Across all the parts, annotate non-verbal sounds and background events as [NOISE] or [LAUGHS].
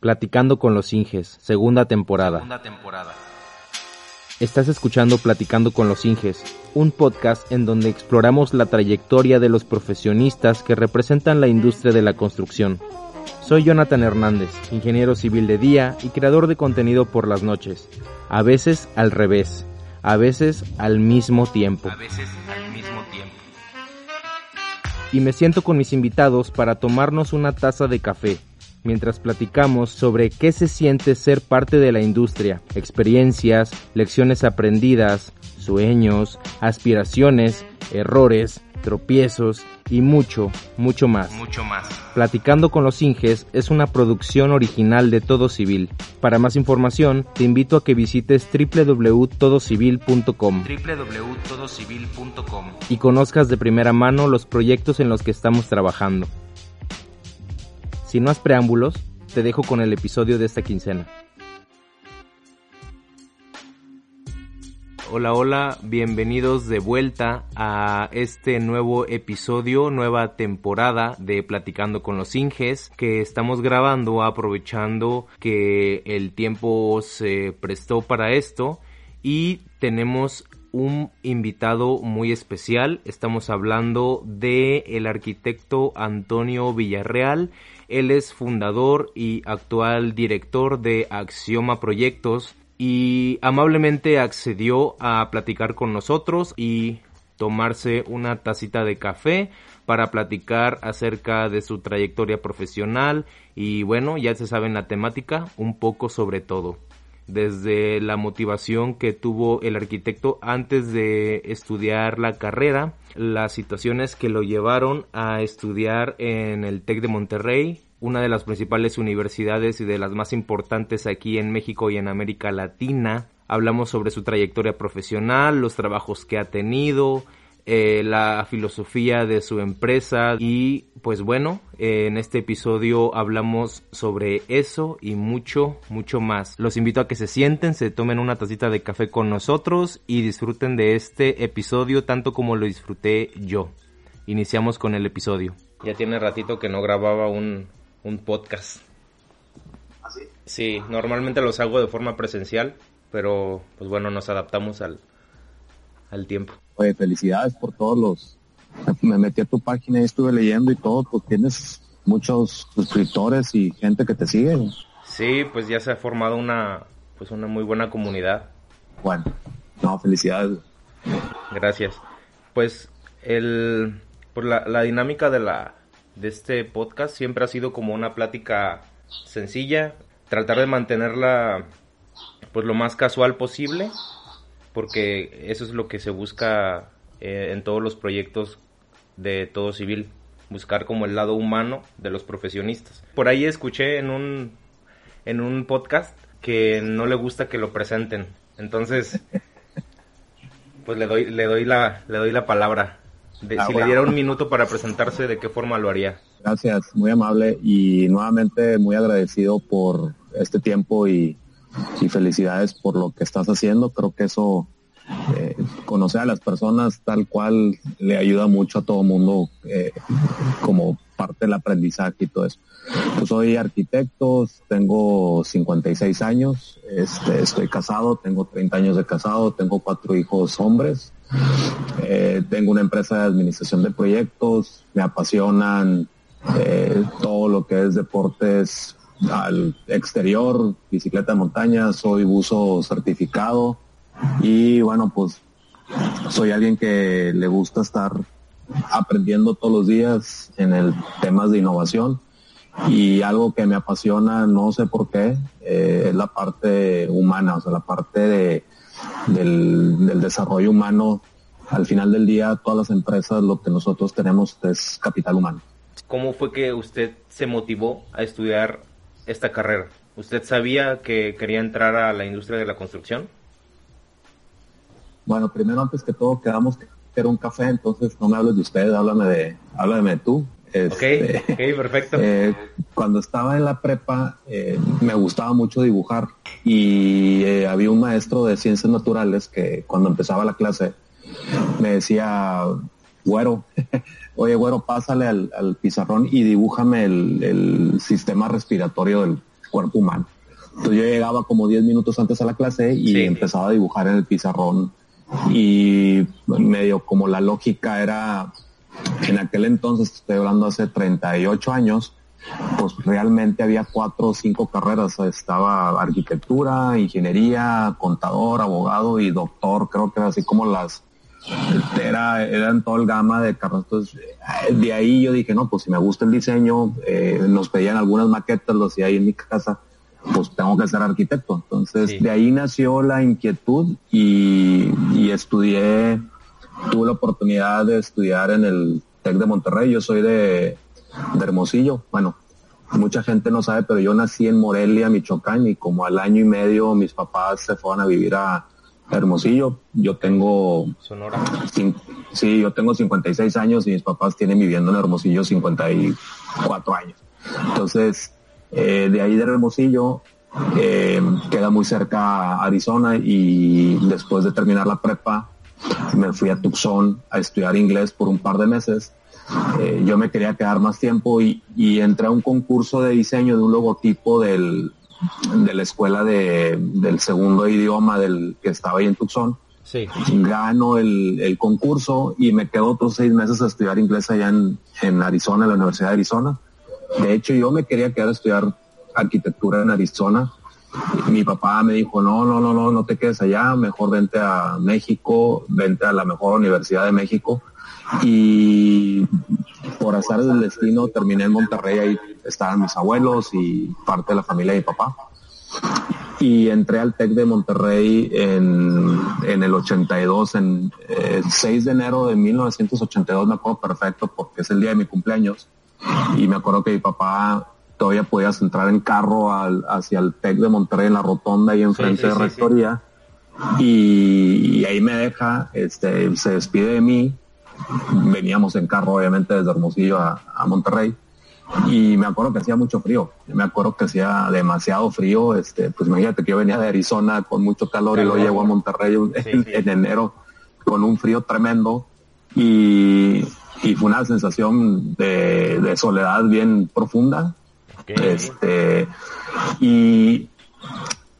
Platicando con los Inges, segunda temporada. Estás escuchando Platicando con los Inges, un podcast en donde exploramos la trayectoria de los profesionistas que representan la industria de la construcción. Soy Jonathan Hernández, ingeniero civil de día y creador de contenido por las noches. A veces al revés, a veces al mismo tiempo. A veces al mismo tiempo. Y me siento con mis invitados para tomarnos una taza de café mientras platicamos sobre qué se siente ser parte de la industria, experiencias, lecciones aprendidas, sueños, aspiraciones, errores, tropiezos y mucho, mucho más. Mucho más. Platicando con los Inges es una producción original de Todo Civil. Para más información, te invito a que visites www.todocivil.com www.todocivil.com y conozcas de primera mano los proyectos en los que estamos trabajando. Sin más preámbulos, te dejo con el episodio de esta quincena. Hola, hola, bienvenidos de vuelta a este nuevo episodio, nueva temporada de Platicando con los Inges que estamos grabando aprovechando que el tiempo se prestó para esto y tenemos un invitado muy especial. Estamos hablando de el arquitecto Antonio Villarreal. Él es fundador y actual director de Axioma Proyectos y amablemente accedió a platicar con nosotros y tomarse una tacita de café para platicar acerca de su trayectoria profesional y bueno, ya se saben la temática, un poco sobre todo desde la motivación que tuvo el arquitecto antes de estudiar la carrera, las situaciones que lo llevaron a estudiar en el TEC de Monterrey, una de las principales universidades y de las más importantes aquí en México y en América Latina. Hablamos sobre su trayectoria profesional, los trabajos que ha tenido, eh, la filosofía de su empresa y pues bueno, en este episodio hablamos sobre eso y mucho, mucho más. Los invito a que se sienten, se tomen una tacita de café con nosotros y disfruten de este episodio tanto como lo disfruté yo. Iniciamos con el episodio. Ya tiene ratito que no grababa un, un podcast. ¿Así? Sí, normalmente los hago de forma presencial, pero pues bueno, nos adaptamos al, al tiempo. Oye, felicidades por todos los... Me metí a tu página y estuve leyendo y todo, pues tienes muchos suscriptores y gente que te sigue. Sí, pues ya se ha formado una, pues una muy buena comunidad. Bueno, no, felicidades. Gracias. Pues el, pues la, la dinámica de la, de este podcast siempre ha sido como una plática sencilla, tratar de mantenerla pues lo más casual posible porque eso es lo que se busca eh, en todos los proyectos de todo civil, buscar como el lado humano de los profesionistas. Por ahí escuché en un, en un podcast que no le gusta que lo presenten, entonces [LAUGHS] pues le doy, le doy, la, le doy la palabra. De, Ah, si bueno. le diera un minuto para presentarse, ¿de qué forma lo haría? Gracias, muy amable y nuevamente muy agradecido por este tiempo y, y felicidades por lo que estás haciendo. Creo que eso, eh, conocer a las personas tal cual le ayuda mucho a todo mundo eh, como parte del aprendizaje y todo eso. Pues soy arquitecto, tengo 56 años, este, estoy casado, tengo 30 años de casado, tengo cuatro hijos hombres. Eh, tengo una empresa de administración de proyectos, me apasionan todo lo que es deportes al exterior, bicicleta de montaña, soy buzo certificado y bueno, pues soy alguien que le gusta estar aprendiendo todos los días en el temas de innovación y algo que me apasiona, no sé por qué, eh, es la parte humana, o sea, la parte de, del, del desarrollo humano. Al final del día, todas las empresas, lo que nosotros tenemos es capital humano. ¿Cómo fue que usted se motivó a estudiar esta carrera? ¿Usted sabía que quería entrar a la industria de la construcción? Bueno, primero, antes que todo, quedamos que era un café, entonces no me hables de usted, háblame de, háblame de tú. Este, Ok, ok, perfecto. [LAUGHS] Eh, cuando estaba en la prepa eh, me gustaba mucho dibujar y eh, había un maestro de ciencias naturales que cuando empezaba la clase me decía, güero, oye güero, pásale al, al pizarrón y dibújame el, el sistema respiratorio del, cuerpo humano. Entonces yo llegaba como 10 minutos antes a la clase y empezaba a dibujar en el pizarrón y medio como la lógica era, en aquel entonces, estoy hablando hace 38 años, pues realmente había cuatro o cinco carreras. Estaba arquitectura, ingeniería, contador, abogado y doctor. Creo que era así como las, era, eran todo el gama de carreras. Entonces, de ahí yo dije, no, pues si me gusta el diseño, eh, nos pedían algunas maquetas, los hacía ahí en mi casa pues tengo que ser arquitecto. Entonces, de ahí nació la inquietud y, estudié, tuve la oportunidad de estudiar en el TEC de Monterrey. Yo soy de, Hermosillo. Bueno, mucha gente no sabe, pero yo nací en Morelia, Michoacán, y como al año y medio mis papás se fueron a vivir a Hermosillo. Yo tengo... Sonora. sí, yo tengo 56 años y mis papás tienen viviendo en Hermosillo 54 años. Entonces, eh, de ahí de Hermosillo eh, queda muy cerca a Arizona y después de terminar la prepa me fui a Tucson a estudiar inglés por un par de meses. Eh, yo me quería quedar más tiempo y, entré a un concurso de diseño de un logotipo del, de la escuela de, del segundo idioma del que estaba ahí en Tucson. Sí. Gano el, el, concurso y me quedo otros seis meses a estudiar inglés allá en, en Arizona, en la Universidad de Arizona. De hecho, yo me quería quedar a estudiar arquitectura en Arizona. Mi papá me dijo, no, no, no, no, no te quedes allá, mejor vente a México, vente a la mejor universidad de México. Y por azar del destino terminé en Monterrey, ahí estaban mis abuelos y parte de la familia de mi papá. Y entré al TEC de Monterrey en, en el 82, en el 6 de enero de 1982, me acuerdo perfecto porque es el día de mi cumpleaños y me acuerdo que mi papá todavía podías entrar en carro al, hacia el TEC de Monterrey en la rotonda y enfrente de rectoría y, ahí me deja, este, se despide de mí, veníamos en carro obviamente desde Hermosillo a, Monterrey y me acuerdo que hacía mucho frío, me acuerdo que hacía demasiado frío, este, pues imagínate que yo venía de Arizona con mucho calor y luego llego a Monterrey en enero con un frío tremendo. Y, y fue una sensación de, soledad bien profunda. Este, y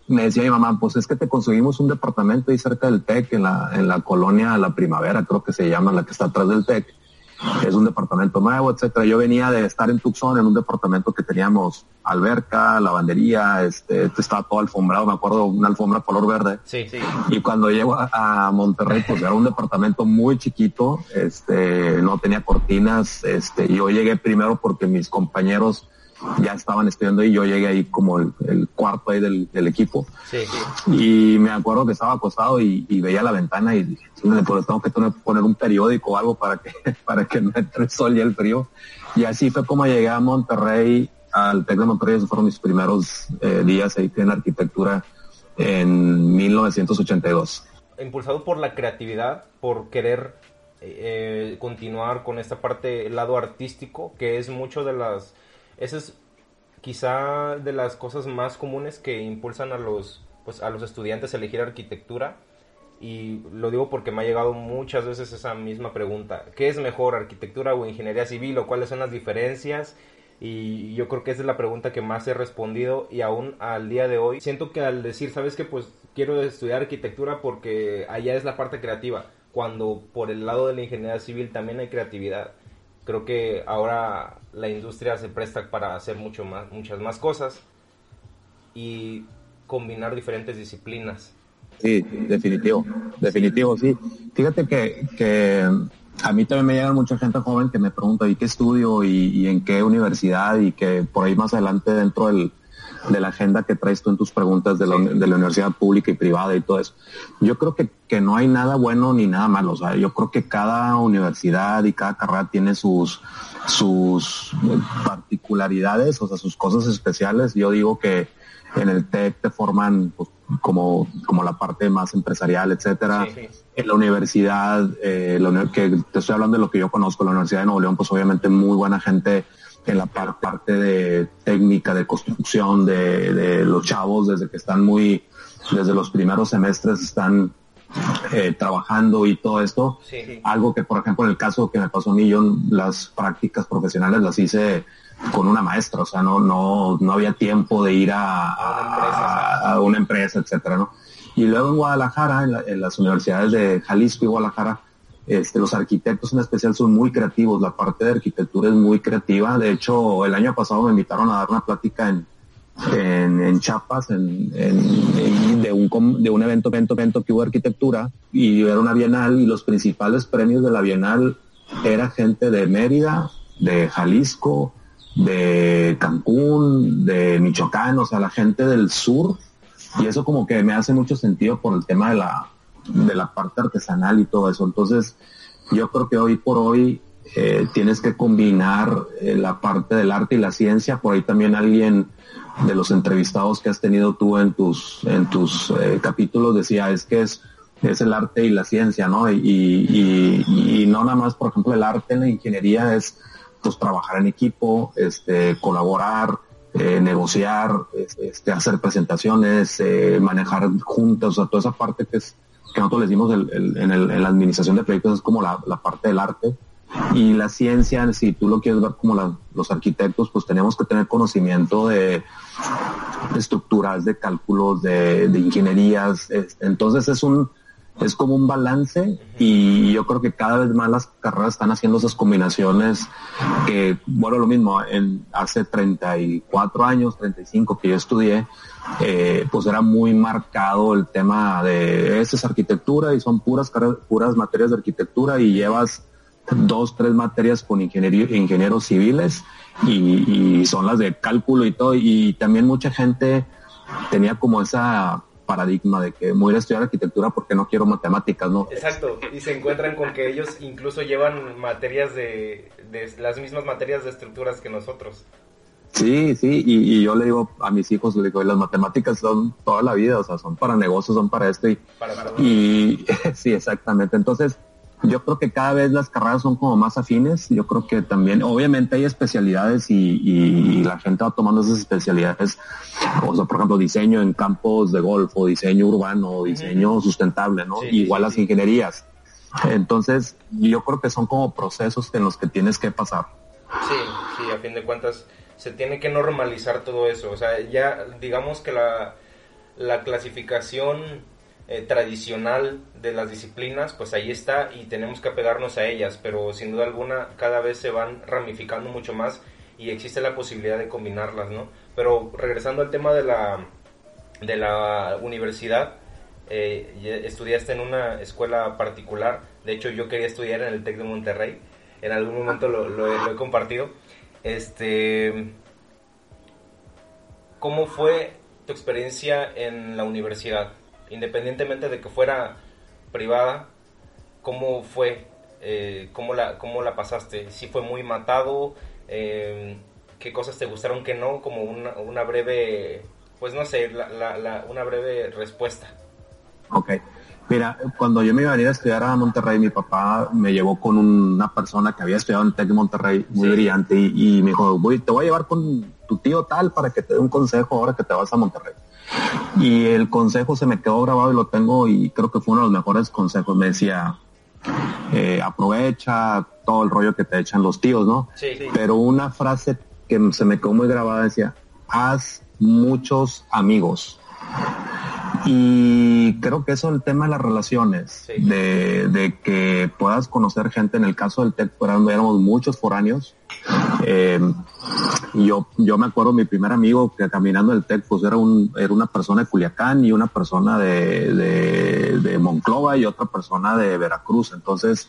me decía mi mamá, pues es que te conseguimos un departamento ahí cerca del TEC, en la, en la colonia La Primavera, creo que se llama, la que está atrás del TEC es un departamento nuevo, etcétera. Yo venía de estar en Tucson en un departamento que teníamos alberca, lavandería, este, este estaba todo alfombrado, me acuerdo, una alfombra color verde. Sí, sí. Y cuando llego a, Monterrey, pues era un departamento muy chiquito, este, no tenía cortinas, este, yo llegué primero porque mis compañeros ya estaban estudiando y yo llegué ahí como el, cuarto ahí del, equipo. Sí, Y me acuerdo que estaba acostado y, veía la ventana y dije, pues tengo que poner un periódico o algo para que, [LAUGHS] para que no entre el sol y el frío. Y así fue como llegué a Monterrey, al TEC de Monterrey, esos fueron mis primeros eh, días ahí en arquitectura en 1982. Impulsado por la creatividad, por querer eh, continuar con esta parte, el lado artístico, que es mucho de las esa es quizá de las cosas más comunes que impulsan a los, pues, a los estudiantes a elegir arquitectura. Y lo digo porque me ha llegado muchas veces esa misma pregunta. ¿Qué es mejor, arquitectura o ingeniería civil? ¿O cuáles son las diferencias? Y yo creo que esa es la pregunta que más he respondido y aún al día de hoy siento que al decir, ¿sabes qué? Pues quiero estudiar arquitectura porque allá es la parte creativa, cuando por el lado de la ingeniería civil también hay creatividad creo que ahora la industria se presta para hacer mucho más, muchas más cosas y combinar diferentes disciplinas. Sí, definitivo, definitivo, sí. Fíjate que, que a mí también me llega mucha gente joven que me pregunta, ¿y qué estudio y, en qué universidad? Y que por ahí más adelante dentro del, de la agenda que traes tú en tus preguntas de la, de la universidad pública y privada y todo eso. Yo creo que, que no hay nada bueno ni nada malo. O sea, yo creo que cada universidad y cada carrera tiene sus, sus particularidades, o sea, sus cosas especiales. Yo digo que en el TEC te forman pues, como, como la parte más empresarial, etcétera. En la universidad, eh, la, que te estoy hablando de lo que yo conozco, la Universidad de Nuevo León, pues obviamente muy buena gente en la parte de técnica, de construcción, de, los chavos, desde que están muy, desde los primeros semestres están eh, trabajando y todo esto. Algo que, por ejemplo, en el caso que me pasó a mí, yo las prácticas profesionales las hice con una maestra, o sea, no, no, no había tiempo de ir a, a, una empresa, etcétera, ¿no? Y luego en Guadalajara, en, las universidades de Jalisco y Guadalajara, este, los arquitectos en especial son muy creativos, la parte de arquitectura es muy creativa. De hecho, el año pasado me invitaron a dar una plática en, en, en Chiapas, en, de, un, de un evento, evento, evento que hubo arquitectura y era una bienal y los principales premios de la bienal era gente de Mérida, de Jalisco, de Cancún, de Michoacán, o sea, la gente del sur. Y eso como que me hace mucho sentido por el tema de la, de la parte artesanal y todo eso. Entonces, yo creo que hoy por hoy eh, tienes que combinar eh, la parte del arte y la ciencia. Por ahí también alguien de los entrevistados que has tenido tú en tus, en tus eh, capítulos decía, es que es, es el arte y la ciencia, ¿no? Y, y, no nada más, por ejemplo, el arte en la ingeniería es pues trabajar en equipo, este, colaborar, eh, negociar, este, hacer presentaciones, eh, manejar juntas, o sea, toda esa parte que es, que nosotros le decimos en, en, la administración de proyectos es como la, la parte del arte y la ciencia, si tú lo quieres ver como los arquitectos, pues tenemos que tener conocimiento de, estructuras, de cálculos, de, ingenierías. entonces es un es como un balance y yo creo que cada vez más las carreras están haciendo esas combinaciones que, bueno, lo mismo, en hace 34 años, 35 que yo estudié, eh, pues era muy marcado el tema de, esa es arquitectura y son puras, puras materias de arquitectura y llevas dos, tres materias con ingenieros civiles y, son las de cálculo y todo. Y también mucha gente tenía como esa paradigma de que voy a estudiar arquitectura porque no quiero matemáticas, ¿no? Exacto, y se encuentran con que ellos incluso llevan materias de, las mismas materias de estructuras que nosotros. Sí, sí, y, yo le digo a mis hijos, le digo, las matemáticas son toda la vida, o sea, son para negocios, son para esto y, y [LAUGHS] sí, exactamente. Entonces, yo creo que cada vez las carreras son como más afines. Yo creo que también, obviamente hay especialidades y, la gente va tomando esas especialidades. O sea, por ejemplo, diseño en campos de golf o diseño urbano, diseño sustentable, ¿no? Igual las ingenierías. Entonces, yo creo que son como procesos en los que tienes que pasar. Sí, sí, a fin de cuentas se tiene que normalizar todo eso. O sea, ya digamos que la, la clasificación eh, tradicional de las disciplinas, pues ahí está y tenemos que apegarnos a ellas, pero sin duda alguna cada vez se van ramificando mucho más y existe la posibilidad de combinarlas, ¿no? Pero regresando al tema de la, de la universidad, eh, estudiaste en una escuela particular, de hecho yo quería estudiar en el TEC de Monterrey, en algún momento lo, lo he compartido. Este, ¿Cómo fue tu experiencia en la universidad? Independientemente de que fuera privada, ¿cómo fue? Eh, ¿cómo, la, ¿Cómo la pasaste? ¿Si fue muy matado? Eh, ¿Qué cosas te gustaron que no? Como una, una breve, pues no sé, la, una breve respuesta. Ok. Mira, cuando yo me iba a venir a estudiar a Monterrey, mi papá me llevó con una persona que había estudiado en Tec Monterrey, muy brillante, y, me dijo, voy, te voy a llevar con tu tío tal para que te dé un consejo ahora que te vas a Monterrey. Y el consejo se me quedó grabado y lo tengo y creo que fue uno de los mejores consejos. Me decía, eh, aprovecha todo el rollo que te echan los tíos, ¿no? Sí, Pero una frase que se me quedó muy grabada decía, haz muchos amigos. Y creo que eso es el tema de las relaciones, de, que puedas conocer gente. En el caso del TEC, éramos muchos foráneos. Eh, yo, yo me acuerdo mi primer amigo que caminando el TEC, pues era, un, era una persona de Culiacán y una persona de, de, Monclova y otra persona de Veracruz. Entonces,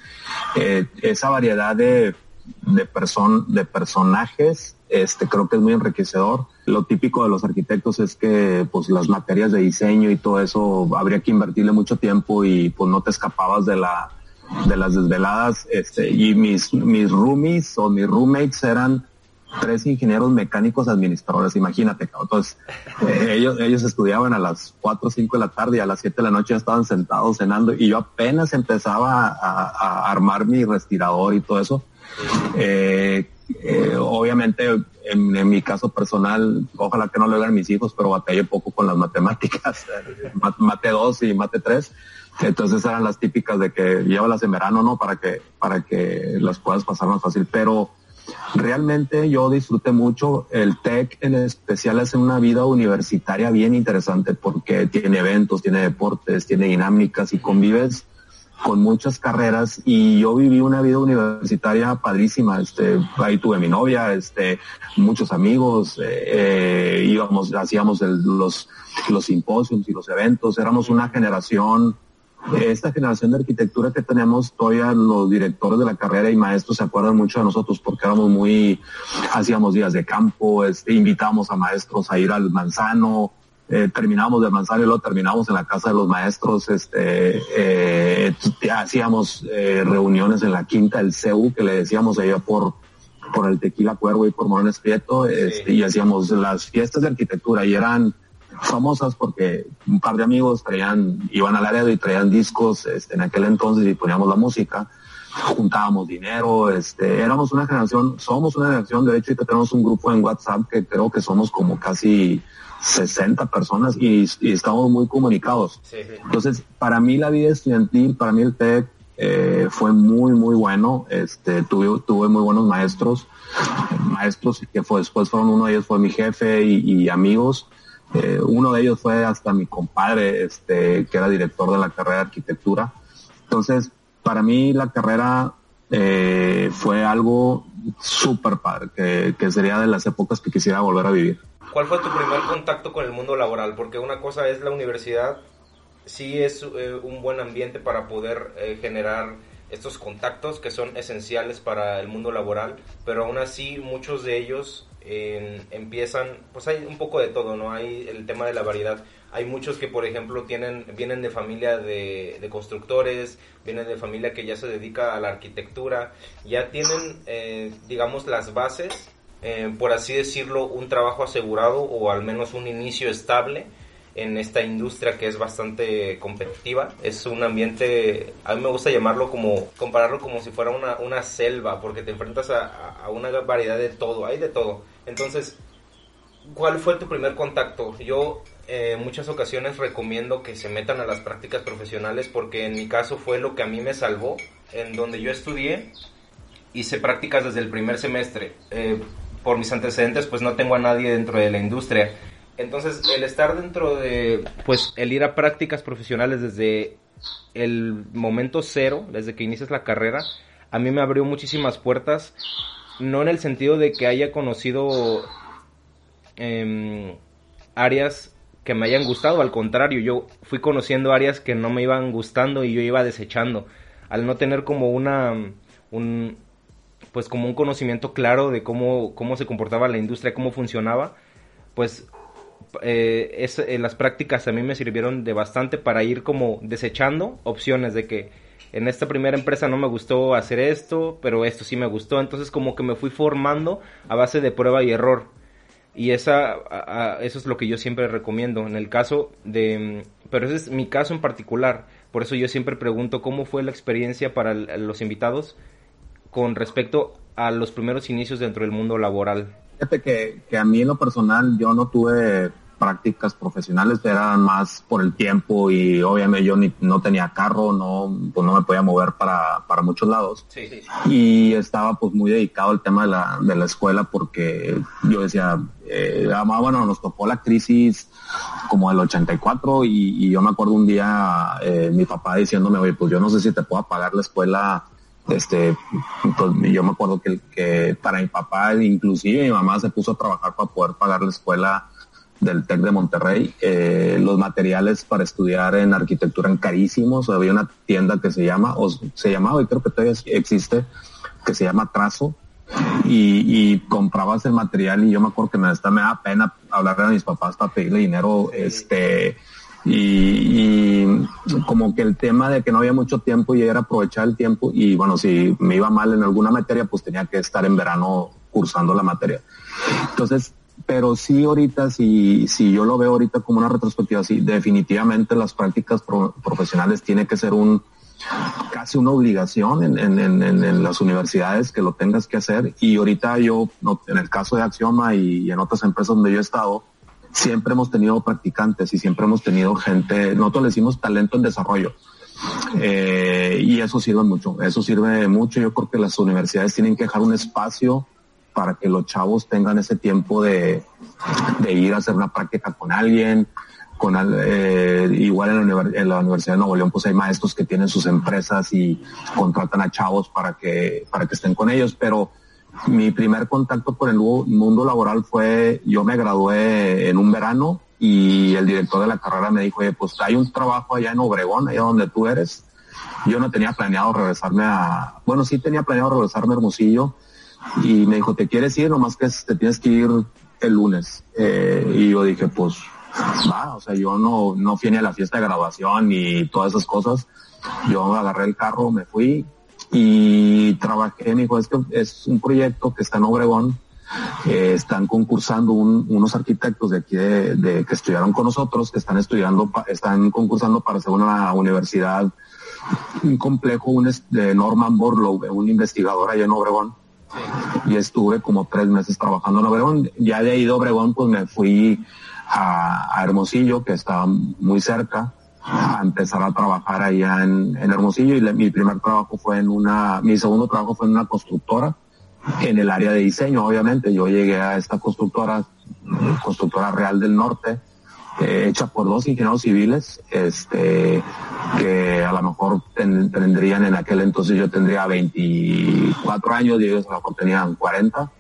eh, esa variedad de, de, person, de personajes este creo que es muy enriquecedor. Lo típico de los arquitectos es que pues las materias de diseño y todo eso habría que invertirle mucho tiempo y pues no te escapabas de la de las desveladas este y mis mis roomies o mis roommates eran tres ingenieros mecánicos administradores, imagínate, entonces eh, ellos, ellos estudiaban a las 4 o 5 de la tarde y a las 7 de la noche ya estaban sentados cenando y yo apenas empezaba a, armar mi respirador y todo eso. Eh, eh, obviamente, en, mi caso personal, ojalá que no lo hagan mis hijos, pero batallé poco con las matemáticas, [LAUGHS] mate 2 y mate 3. Entonces eran las típicas de que llévalas en verano, ¿no? Para que, para que las puedas pasar más fácil. Pero realmente yo disfruté mucho. El TEC en especial es una vida universitaria bien interesante porque tiene eventos, tiene deportes, tiene dinámicas y convives con muchas carreras y yo viví una vida universitaria padrísima, este, ahí tuve mi novia, este, muchos amigos, eh, eh, íbamos, hacíamos los, los simposios y los eventos, éramos una generación, esta generación de arquitectura que tenemos, todavía los directores de la carrera y maestros se acuerdan mucho de nosotros porque éramos muy, hacíamos días de campo, este, invitamos a maestros a ir al manzano, eh, terminamos de avanzar y luego terminamos en la casa de los maestros, este, eh, hacíamos eh, reuniones en la quinta del CEU que le decíamos allá por, por el Tequila Cuervo y por Morones Prieto, este, y hacíamos las fiestas de arquitectura y eran famosas porque un par de amigos traían, iban al área y traían discos, este, en aquel entonces y poníamos la música juntábamos dinero, este, éramos una generación, somos una generación, de hecho, y tenemos un grupo en WhatsApp que creo que somos como casi 60 personas y, estamos muy comunicados. Entonces, para mí la vida estudiantil, para mí el TEC eh, fue muy, muy bueno. Este, tuve, tuve muy buenos maestros, maestros que fue, después fueron uno de ellos fue mi jefe y, amigos. Eh, uno de ellos fue hasta mi compadre, este, que era director de la carrera de arquitectura. Entonces, para mí la carrera eh, fue algo súper padre, que, sería de las épocas que quisiera volver a vivir. ¿Cuál fue tu primer contacto con el mundo laboral? Porque una cosa es la universidad, sí es eh, un buen ambiente para poder eh, generar estos contactos que son esenciales para el mundo laboral, pero aún así muchos de ellos empiezan, pues hay un poco de todo, ¿no? Hay el tema de la variedad. Hay muchos que, por ejemplo, tienen, vienen de familia de, constructores, vienen de familia que ya se dedica a la arquitectura, ya tienen, eh, digamos, las bases eh, por así decirlo, un trabajo asegurado o al menos un inicio estable en esta industria que es bastante competitiva. Es un ambiente, a mí me gusta llamarlo como, compararlo como si fuera una, una selva, porque te enfrentas a, a, una variedad de todo, hay de todo. Entonces, ¿cuál fue tu primer contacto? Yo eh, muchas ocasiones recomiendo que se metan a las prácticas profesionales porque en mi caso fue lo que a mí me salvó. En donde yo estudié, hice prácticas desde el primer semestre. Eh, por mis antecedentes, pues no tengo a nadie dentro de la industria. Entonces, el estar dentro de, pues, el ir a prácticas profesionales desde el momento cero, desde que inicias la carrera, a mí me abrió muchísimas puertas, no en el sentido de que haya conocido em, áreas que me hayan gustado, al contrario, yo fui conociendo áreas que no me iban gustando y yo iba desechando, al no tener como una, un, pues como un conocimiento claro de cómo, cómo se comportaba la industria, cómo funcionaba, pues eh, es, eh, las prácticas a mí me sirvieron de bastante para ir como desechando opciones de que en esta primera empresa no me gustó hacer esto, pero esto sí me gustó, entonces como que me fui formando a base de prueba y error. Y esa, eso es lo que yo siempre recomiendo. En el caso de... Pero ese es mi caso en particular. Por eso yo siempre pregunto cómo fue la experiencia para los invitados con respecto a los primeros inicios dentro del mundo laboral? Fíjate que, que a mí en lo personal yo no tuve prácticas profesionales eran más por el tiempo y obviamente yo ni, no tenía carro, no, pues no me podía mover para, para muchos lados. Y estaba pues muy dedicado al tema de la, de la escuela porque yo decía, eh, ah, bueno, nos tocó la crisis como el 84 y, y yo me acuerdo un día eh, mi papá diciéndome, oye, pues yo no sé si te puedo pagar la escuela este, pues, yo me acuerdo que, que para mi papá, inclusive mi mamá se puso a trabajar para poder pagar la escuela del TEC de Monterrey. Eh, los materiales para estudiar en arquitectura eran carísimos. Había una tienda que se llama, o se llamaba, y creo que todavía existe, que se llama Trazo. Y, y comprabas el material y yo me acuerdo que me, me da pena hablar a mis papás para pedirle dinero, este, y, como que el tema de que no había mucho tiempo y era aprovechar el tiempo y bueno, si me iba mal en alguna materia, pues tenía que estar en verano cursando la materia. Entonces, pero sí ahorita, si, si yo lo veo ahorita como una retrospectiva, sí, definitivamente las prácticas profesionales tiene que ser un casi una obligación en, en, en, las universidades que lo tengas que hacer y ahorita yo, en el caso de Axioma y en otras empresas donde yo he estado, siempre hemos tenido practicantes y siempre hemos tenido gente, nosotros le decimos talento en desarrollo. Eh, y eso sirve mucho, eso sirve mucho. Yo creo que las universidades tienen que dejar un espacio para que los chavos tengan ese tiempo de, ir a hacer una práctica con alguien, con eh, igual en la, en la, Universidad de Nuevo León pues hay maestros que tienen sus empresas y contratan a chavos para que para que estén con ellos pero mi primer contacto con el mundo laboral fue yo me gradué en un verano y el director de la carrera me dijo, oye, pues hay un trabajo allá en Obregón, allá donde tú eres. Yo no tenía planeado regresarme a, bueno, sí tenía planeado regresarme a Hermosillo y me dijo, ¿te quieres ir? Nomás que te tienes que ir el lunes. Eh, y yo dije, pues va, o sea, yo no, no fui ni a la fiesta de graduación ni todas esas cosas. Yo agarré el carro, me fui y trabajé, me dijo, es que es un proyecto que está en Obregón, eh, están concursando unos arquitectos de aquí de, que estudiaron con nosotros, que están estudiando, están concursando para hacer una universidad, un complejo un, de Norman Borlaug, un investigador allá en Obregón. Y estuve como tres meses trabajando en Obregón. Ya de ahí de Obregón, pues me fui a, Hermosillo, que estaba muy cerca, a empezar a trabajar allá en, Hermosillo. Y mi primer trabajo fue en una, mi segundo trabajo fue en una constructora en el área de diseño, obviamente. Yo llegué a esta constructora, constructora Real del Norte, eh, hecha por dos ingenieros civiles, este, que a lo mejor tendrían en aquel entonces yo tendría 24 años y ellos a lo mejor tenían 40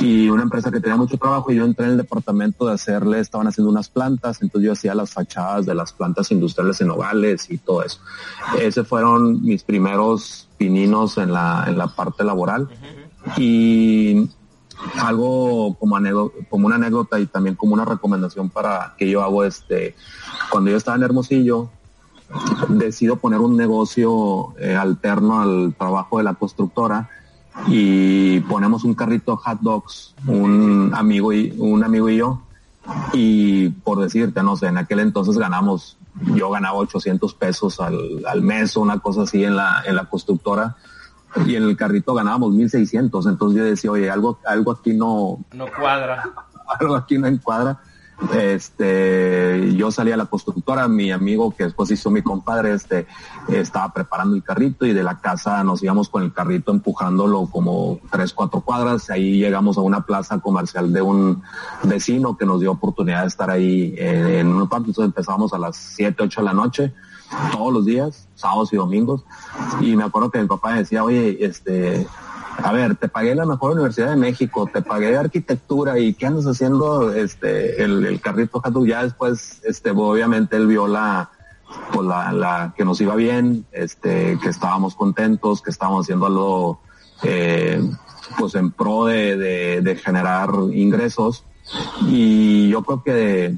y una empresa que tenía mucho trabajo y yo entré en el departamento de hacerle, estaban haciendo unas plantas, entonces yo hacía las fachadas de las plantas industriales en Nogales y todo eso. Ese fueron mis primeros pininos en la, en la parte laboral. Y algo como, como una anécdota y también como una recomendación para que yo hago este, cuando yo estaba en Hermosillo, decido poner un negocio eh, alterno al trabajo de la constructora y ponemos un carrito hot dogs, un amigo y un amigo y yo. Y por decirte, no sé, en aquel entonces ganamos, yo ganaba 800 pesos al, al mes o una cosa así en la, en la constructora y en el carrito ganábamos 1600. Entonces yo decía, oye, algo, algo aquí no, no cuadra. [LAUGHS] algo aquí no encuadra. Este, yo salí a la constructora, mi amigo que después hizo mi compadre, este, estaba preparando el carrito y de la casa nos íbamos con el carrito empujándolo como tres, cuatro cuadras. Ahí llegamos a una plaza comercial de un vecino que nos dio oportunidad de estar ahí en, un parque. Entonces empezamos a las siete, ocho de la noche todos los días, sábados y domingos. Y me acuerdo que mi papá decía, oye, este, a ver, te pagué la mejor universidad de México, te pagué arquitectura y qué andas haciendo este el, el carrito ya después este obviamente él vio la pues la, la que nos iba bien, este que estábamos contentos, que estábamos haciendo algo eh, pues en pro de, de, generar ingresos y yo creo que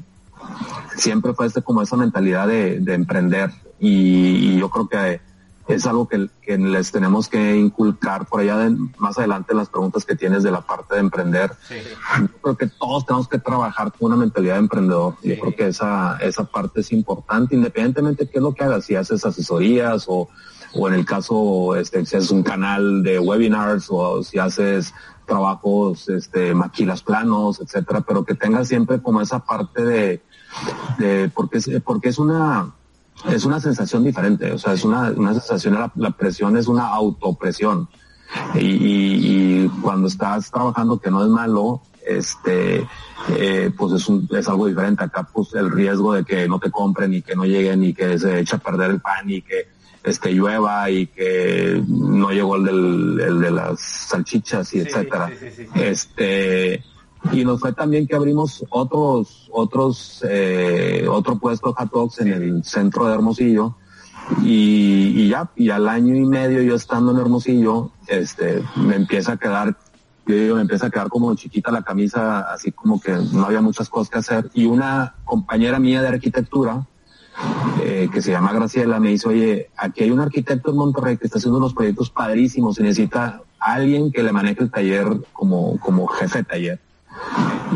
siempre fue este como esa mentalidad de, de emprender y, y yo creo que es algo que, les tenemos que inculcar por allá de, más adelante las preguntas que tienes de la parte de emprender. Yo creo que todos tenemos que trabajar con una mentalidad de emprendedor. Yo creo que esa, esa parte es importante, independientemente de qué es lo que hagas, si haces asesorías o, o en el caso, este, si haces un canal de webinars o si haces trabajos, este, maquilas planos, etcétera, pero que tengas siempre como esa parte de, porque es, porque es una, es una sensación diferente, o sea, es una, una sensación, la, presión es una autopresión. Y, y, cuando estás trabajando, que no es malo, este, eh, pues es, un, es algo diferente. Acá, pues el riesgo de que no te compren y que no lleguen y que se eche a perder el pan y que este llueva y que no llegó el, del, el de las salchichas y etcétera. este, y nos fue también que abrimos otros, otros, eh, otro puesto hot dogs en el centro de Hermosillo. Y, ya, y al año y medio yo estando en Hermosillo, este, me empieza a quedar, yo digo, me empieza a quedar como chiquita la camisa, así como que no había muchas cosas que hacer. Y una compañera mía de arquitectura, eh, que se llama Graciela, me dice, oye, aquí hay un arquitecto en Monterrey que está haciendo unos proyectos padrísimos y necesita alguien que le maneje el taller como, como jefe de taller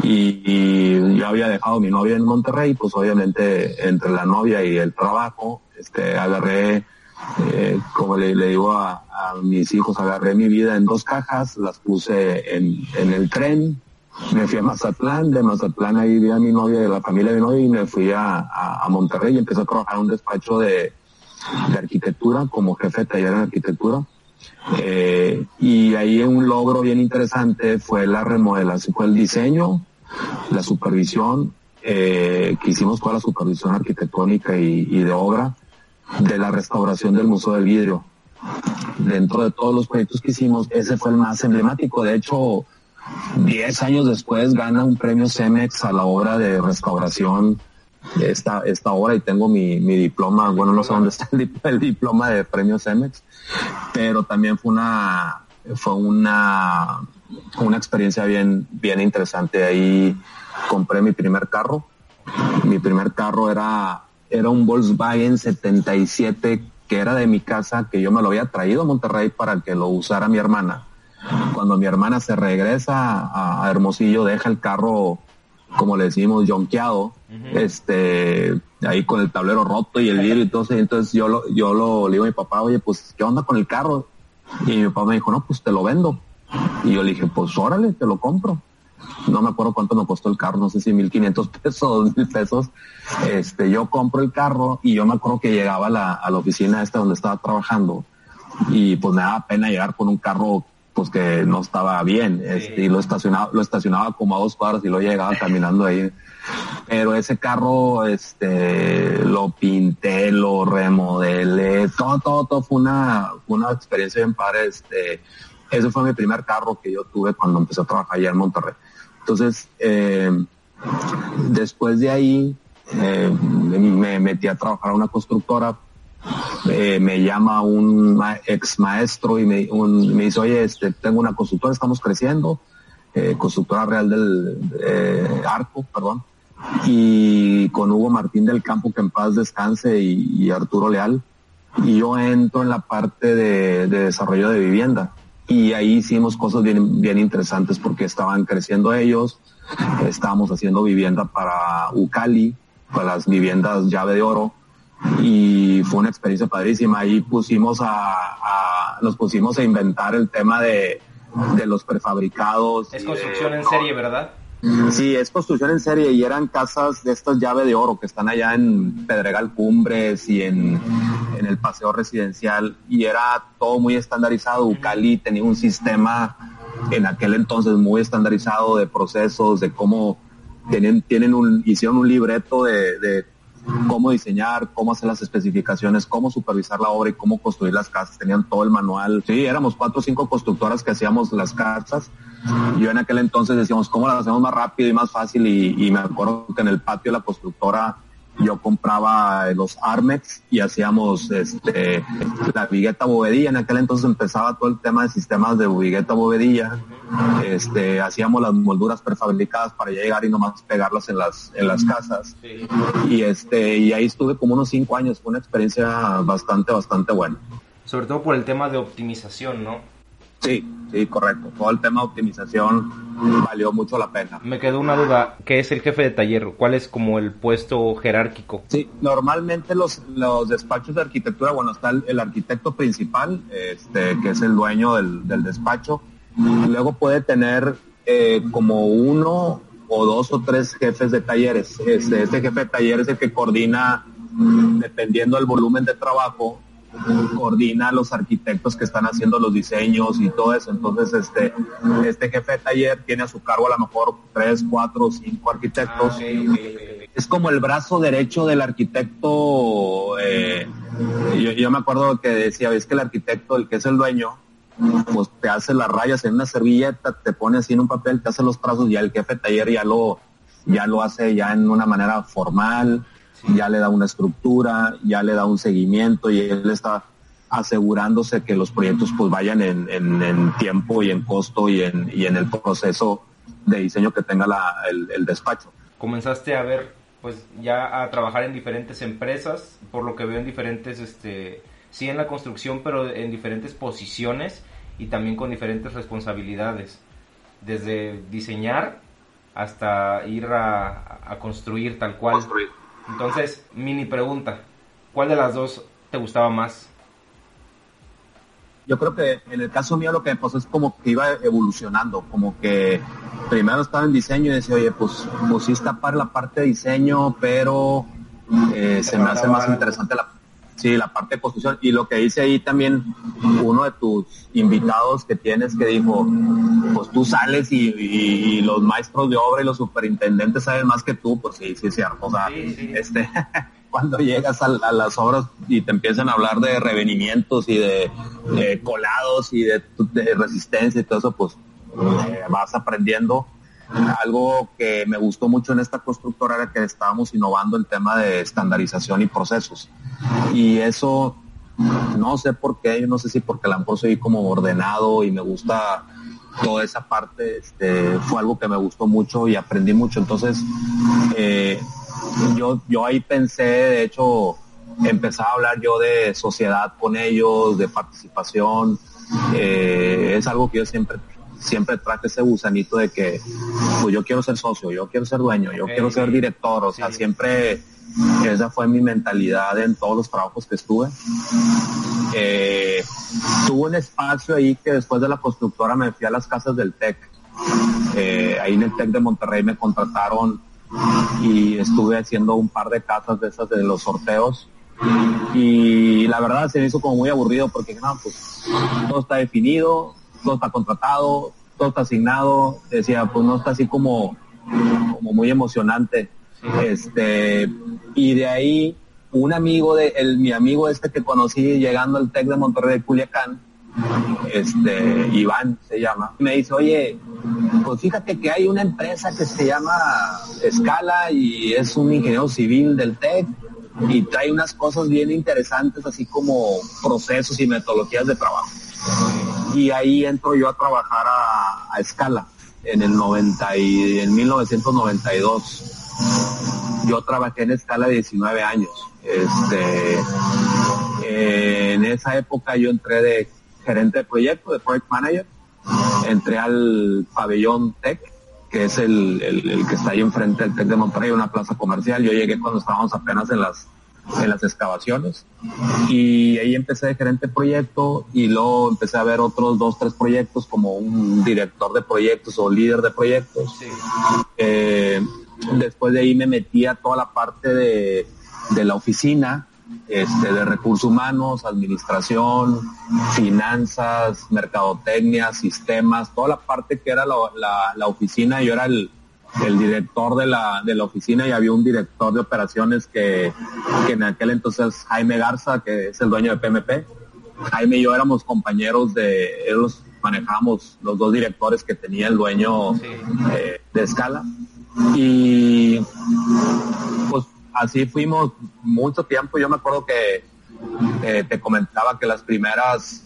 y, yo había dejado mi novia en Monterrey, pues obviamente entre la novia y el trabajo, este, agarré, eh, como le, digo a, mis hijos, agarré mi vida en dos cajas, las puse en, el tren, me fui a Mazatlán, de Mazatlán ahí vi a mi novia, de la familia de mi novia, y me fui a, a, Monterrey y empecé a trabajar en un despacho de, de arquitectura, como jefe de taller en arquitectura. Eh, y ahí un logro bien interesante fue la remodelación, fue el diseño, la supervisión, eh, que hicimos toda la supervisión arquitectónica y, y de obra de la restauración del Museo del Vidrio. Dentro de todos los proyectos que hicimos, ese fue el más emblemático. De hecho, 10 años después gana un premio CEMEX a la obra de restauración esta, esta obra y tengo mi, mi diploma, bueno, no sé dónde está el, el diploma de premio CEMEX, pero también fue una, fue una, una experiencia bien, bien interesante. Ahí compré mi primer carro. Mi primer carro era, era un Volkswagen 77 que era de mi casa, que yo me lo había traído a Monterrey para que lo usara mi hermana. Cuando mi hermana se regresa a, a Hermosillo, deja el carro, como le decimos, jonqueado, este, ahí con el tablero roto y el vidrio y todo eso. Entonces yo lo, yo lo le digo a mi papá, oye, pues, ¿qué onda con el carro? Y mi papá me dijo, no, pues te lo vendo. Y yo le dije, pues órale, te lo compro. No me acuerdo cuánto me costó el carro, no sé si mil quinientos [LAUGHS] pesos, dos mil pesos. Este, yo compro el carro y yo me acuerdo que llegaba a la, a la oficina esta donde estaba trabajando y pues me daba pena llegar con un carro pues que no estaba bien, este, y lo estacionaba, lo estacionaba como a dos cuadras y lo llegaba caminando ahí. Pero ese carro, este, lo pinté, lo remodelé, todo, todo, todo fue una, una experiencia bien padre, este, ese fue mi primer carro que yo tuve cuando empecé a trabajar allá en Monterrey. Entonces, eh, después de ahí, eh, me metí a trabajar a una constructora, eh, me llama un ex maestro y me, un, me, dice, oye, este, tengo una constructora, estamos creciendo, eh, real del eh, Arco, perdón, y con Hugo Martín del Campo, que en paz descanse, y, y Arturo Leal, y yo entro en la parte de, de, desarrollo de vivienda. Y ahí hicimos cosas bien, bien interesantes porque estaban creciendo ellos, estábamos haciendo vivienda para Ucali, para las viviendas llave de oro, y fue una experiencia padrísima. Ahí pusimos a, a nos pusimos a inventar el tema de, de los prefabricados. Es construcción de, en serie, ¿verdad? Sí, es construcción en serie y eran casas de estas llave de oro que están allá en Pedregal Cumbres y en, en el paseo residencial y era todo muy estandarizado. Ucali tenía un sistema en aquel entonces muy estandarizado de procesos, de cómo tienen, tienen un, hicieron un libreto de, de cómo diseñar, cómo hacer las especificaciones, cómo supervisar la obra y cómo construir las casas. Tenían todo el manual. Sí, éramos cuatro o cinco constructoras que hacíamos las casas. Yo en aquel entonces decíamos, ¿cómo las hacemos más rápido y más fácil? Y, me acuerdo que en el patio la constructora yo compraba los Armex y hacíamos este la vigueta bovedilla. En aquel entonces empezaba todo el tema de sistemas de vigueta bovedilla. Este, hacíamos las molduras prefabricadas para llegar y nomás pegarlas en las, en las casas. Y este, y ahí estuve como unos cinco años. Fue una experiencia bastante, bastante buena. Sobre todo por el tema de optimización, ¿no? Sí, sí, correcto. Todo el tema de optimización valió mucho la pena. Me quedó una duda, ¿qué es el jefe de taller? ¿Cuál es como el puesto jerárquico? Sí, normalmente los, los despachos de arquitectura, bueno, está el, el arquitecto principal, este, que es el dueño del, del despacho. Luego puede tener eh, como uno o dos o tres jefes de talleres. Este, este jefe de taller es el que coordina, dependiendo del volumen de trabajo, coordina a los arquitectos que están haciendo los diseños y todo eso. Entonces, este, este jefe de taller tiene a su cargo a lo mejor tres, cuatro, cinco arquitectos. Ah, okay, okay, okay. Es como el brazo derecho del arquitecto. Eh, yo, yo, me acuerdo que decía, ves que el arquitecto, el que es el dueño, pues te hace las rayas en una servilleta, te pone así en un papel, te hace los trazos y ya el jefe de taller ya lo, ya lo hace ya en una manera formal ya le da una estructura, ya le da un seguimiento y él está asegurándose que los proyectos pues vayan en, en, en tiempo y en costo y en, y en el proceso de diseño que tenga la, el, el, despacho. Comenzaste a ver, pues ya a trabajar en diferentes empresas, por lo que veo en diferentes, este, sí en la construcción, pero en diferentes posiciones y también con diferentes responsabilidades, desde diseñar hasta ir a, a construir tal cual. Construir entonces, mini pregunta, ¿cuál de las dos te gustaba más? Yo creo que en el caso mío lo que me pasó es como que iba evolucionando, como que primero estaba en diseño y decía, oye, pues, pues sí está para la parte de diseño, pero eh, se me hace más interesante la Sí, la parte de construcción. Y lo que dice ahí también uno de tus invitados que tienes que dijo, pues tú sales y, los maestros de obra y los superintendentes saben más que tú, pues sí, sí es cierto. O sea, este, [LAUGHS] cuando llegas a, las obras y te empiezan a hablar de revenimientos y de, colados y de, resistencia y todo eso, pues eh, vas aprendiendo algo que me gustó mucho en esta constructora era que estábamos innovando el tema de estandarización y procesos. Y eso, no sé por qué, yo no sé si porque la mejor soy como ordenado y me gusta toda esa parte, este, fue algo que me gustó mucho y aprendí mucho. Entonces, eh, yo, yo ahí pensé, de hecho, empezaba a hablar yo de sociedad con ellos, de participación. Eh, es algo que yo siempre siempre traje ese gusanito de que pues yo quiero ser socio, yo quiero ser dueño, yo quiero ser director, o sea, siempre esa fue mi mentalidad en todos los trabajos que estuve. Eh, tuve un espacio ahí que después de la constructora me fui a las casas del TEC. Eh, ahí en el TEC de Monterrey me contrataron y estuve haciendo un par de casas de esas de los sorteos y la verdad se me hizo como muy aburrido porque no, pues todo está definido, todo está contratado, todo está asignado, decía, pues no está así como, como muy emocionante. Este, y de ahí un amigo de, el, mi amigo este que conocí llegando al TEC de Monterrey de Culiacán, este, Iván se llama, me dice, oye, pues fíjate que hay una empresa que se llama Escala y es un ingeniero civil del TEC y trae unas cosas bien interesantes, así como procesos y metodologías de trabajo y ahí entro yo a trabajar a, escala en el 90 y en 1992. Yo trabajé en escala 19 años. Este, en esa época yo entré de gerente de proyecto, de project manager, entré al pabellón Tech, que es el, el que está ahí enfrente del Tech de Monterrey, una plaza comercial. Yo llegué cuando estábamos apenas en las en las excavaciones. Y ahí empecé de gerente de proyecto y luego empecé a ver otros dos, tres proyectos como un director de proyectos o líder de proyectos. Eh, después de ahí me metí a toda la parte de, la oficina, este, de recursos humanos, administración, finanzas, mercadotecnia, sistemas, toda la parte que era la, la oficina, yo era el, el director de la, de la oficina y había un director de operaciones que, en aquel entonces Jaime Garza, que es el dueño de PMP. Jaime y yo éramos compañeros de, ellos manejamos los dos directores que tenía el dueño eh, de escala. Y pues así fuimos mucho tiempo. Yo me acuerdo que eh, te comentaba que las primeras,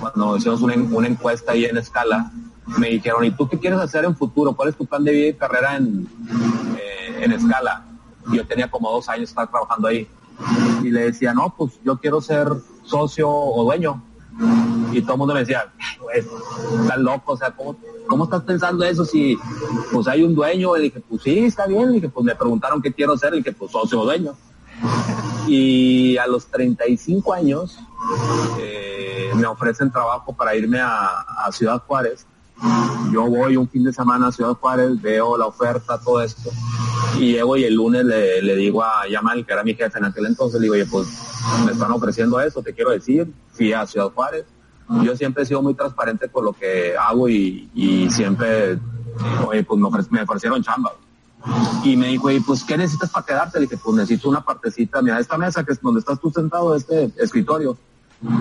cuando hicimos una, una encuesta ahí en escala, me dijeron, ¿y tú qué quieres hacer en futuro? ¿Cuál es tu plan de vida y carrera en, eh, en escala? Yo tenía como dos años estar trabajando ahí. Y le decía, no, pues yo quiero ser socio o dueño. Y todo el mundo me decía, estás loco, o sea, ¿cómo, ¿cómo, estás pensando eso si pues hay un dueño? Y dije, pues sí, está bien. Y dije, pues me preguntaron qué quiero ser y dije, pues socio o dueño. Y a los 35 años eh, me ofrecen trabajo para irme a, a Ciudad Juárez yo voy un fin de semana a Ciudad Juárez, veo la oferta, todo esto, y llego y el lunes le, digo a Yamal, que era mi jefe en aquel entonces, le digo, oye, pues me están ofreciendo eso, te quiero decir, fui a Ciudad Juárez. Yo siempre he sido muy transparente con lo que hago y, siempre, oye, pues me, ofrecieron chamba. Y me dijo, oye, pues, ¿qué necesitas para quedarte? Le dije, pues necesito una partecita, mira, esta mesa que es donde estás tú sentado, este escritorio,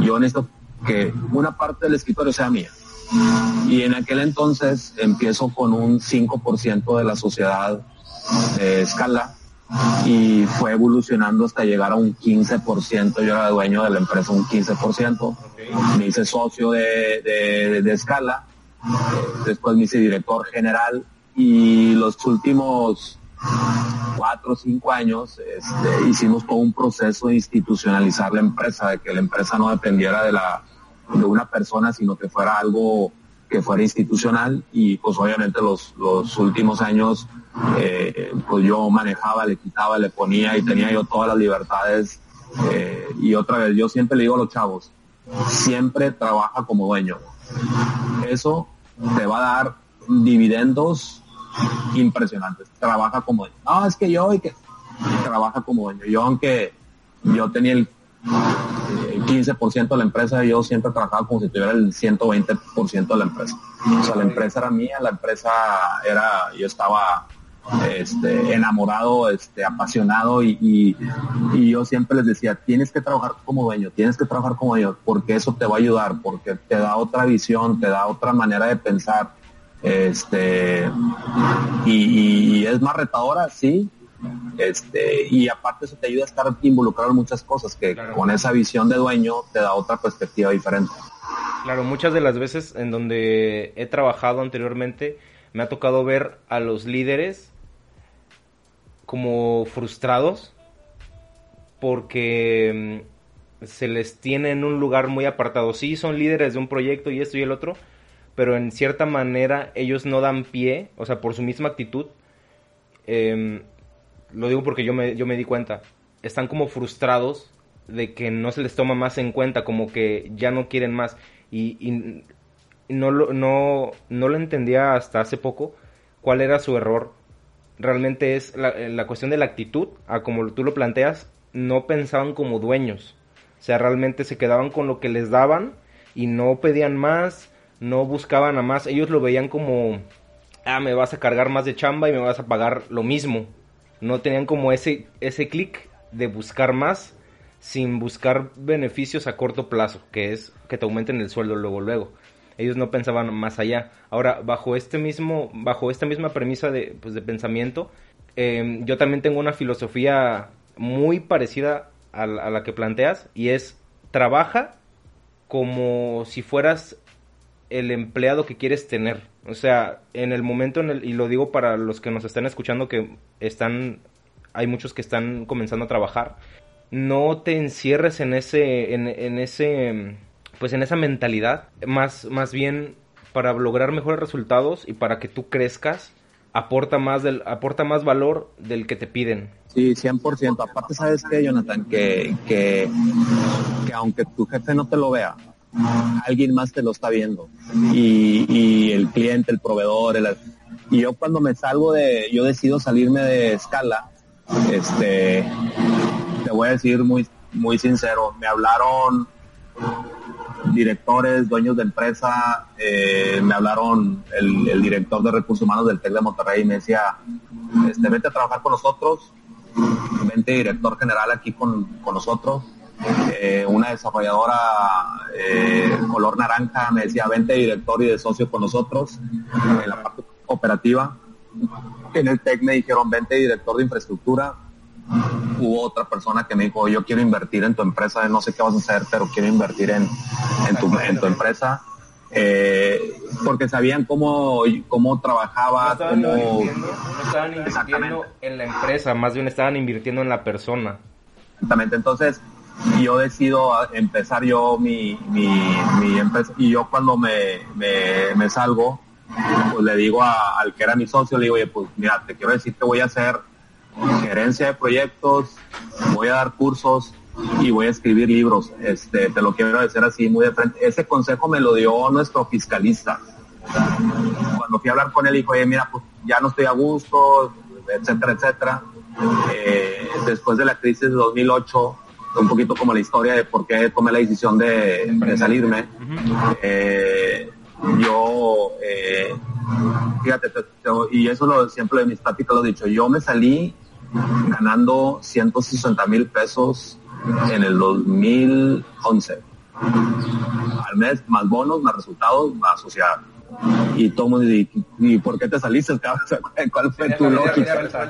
yo necesito que una parte del escritorio sea mía y en aquel entonces empiezo con un 5% de la sociedad de escala y fue evolucionando hasta llegar a un 15%. Yo era dueño de la empresa, un 15%. Me hice socio de, de, escala. Después me hice director general y los últimos cuatro o cinco años este, hicimos todo un proceso de institucionalizar la empresa, de que la empresa no dependiera de la de una persona, sino que fuera algo que fuera institucional y pues obviamente los, los últimos años eh, pues yo manejaba, le quitaba, le ponía y tenía yo todas las libertades eh, y otra vez yo siempre le digo a los chavos, siempre trabaja como dueño. Eso te va a dar dividendos impresionantes. Trabaja como dueño. No, es que yo y que trabaja como dueño. Yo aunque yo tenía el 15% de la empresa, yo siempre trabajaba como si tuviera el 120% de la empresa. O sea, la empresa era mía, la empresa era, yo estaba este, enamorado, este, apasionado y, yo siempre les decía, tienes que trabajar como dueño, tienes que trabajar como dueño, porque eso te va a ayudar, porque te da otra visión, te da otra manera de pensar, este, y, es más retadora, sí, este, y aparte eso te ayuda a estar involucrado en muchas cosas, que con esa visión de dueño te da otra perspectiva diferente. Claro, muchas de las veces en donde he trabajado anteriormente, me ha tocado ver a los líderes como frustrados porque mm, se les tiene en un lugar muy apartado. Sí, son líderes de un proyecto y esto y el otro, pero en cierta manera ellos no dan pie, o sea, por su misma actitud. Em, lo digo porque yo me, yo me di cuenta. Están como frustrados de que no se les toma más en cuenta, como que ya no quieren más. Y, no, lo, no, no lo entendía hasta hace poco cuál era su error realmente es eh, la, cuestión de la actitud, a como tú lo planteas, no pensaban como dueños. O sea, realmente se quedaban con lo que les daban y no pedían más, no buscaban a más. Ellos lo veían como, ah, me vas a cargar más de chamba y me vas a pagar lo mismo. No tenían como ese, ese clic de buscar más sin buscar beneficios a corto plazo, que es que te aumenten el sueldo luego, luego ellos no pensaban más allá. Ahora, bajo este mismo, bajo esta misma premisa de, pues, de pensamiento, em, yo también tengo una filosofía muy parecida a la, que planteas y es trabaja como si fueras el empleado que quieres tener. O sea, en el momento en el, y lo digo para los que nos están escuchando que están, hay muchos que están comenzando a trabajar, no te encierres en ese, en ese pues en esa mentalidad, más, más bien para lograr mejores resultados y para que tú crezcas, aporta más, del, aporta más valor del que te piden. Sí, 100%. Aparte, ¿sabes qué, Jonathan? Que, que, que aunque tu jefe no te lo vea, alguien más te lo está viendo. Y, el cliente, el proveedor, el, y yo cuando me salgo de, yo decido salirme de escala, este, te voy a decir muy, muy sincero, me hablaron directores, dueños de empresa, eh, me hablaron el, director de recursos humanos del TEC de Monterrey y me decía, este, vente a trabajar con nosotros, vente director general aquí con, nosotros. Eh, una desarrolladora eh, color naranja me decía, vente director y de socio con nosotros en la parte operativa. En el TEC me dijeron, vente director de infraestructura hubo otra persona que me dijo, yo quiero invertir en tu empresa, no sé qué vas a hacer, pero quiero invertir en, en, tu, en tu empresa. Eh, porque sabían cómo, cómo trabajaba, no estaban, invirtiendo, no estaban invirtiendo en la empresa, más bien estaban invirtiendo en la persona. Exactamente, entonces yo decido empezar yo mi, mi, mi empresa y yo cuando me, me, me salgo, pues le digo al que era mi socio, le digo, oye, pues mira, te quiero decir que voy a hacer gerencia de proyectos, voy a dar cursos y voy a escribir libros. Este, te lo quiero decir así muy de frente. Ese consejo me lo dio nuestro fiscalista. Cuando fui a hablar con él, dijo, oye, mira, pues ya no estoy a gusto, etcétera, etcétera. Eh, después de la crisis de 2008, un poquito como la historia de por qué tomé la decisión de, salirme. Eh, yo eh, fíjate, y eso lo, siempre de mis pláticas lo he dicho, yo me salí ganando 160 mil pesos en el 2011 al mes, más bonos, más resultados, más sociedad. Y todo y, y ¿por qué te saliste? [LAUGHS] ¿Cuál fue tu lógica?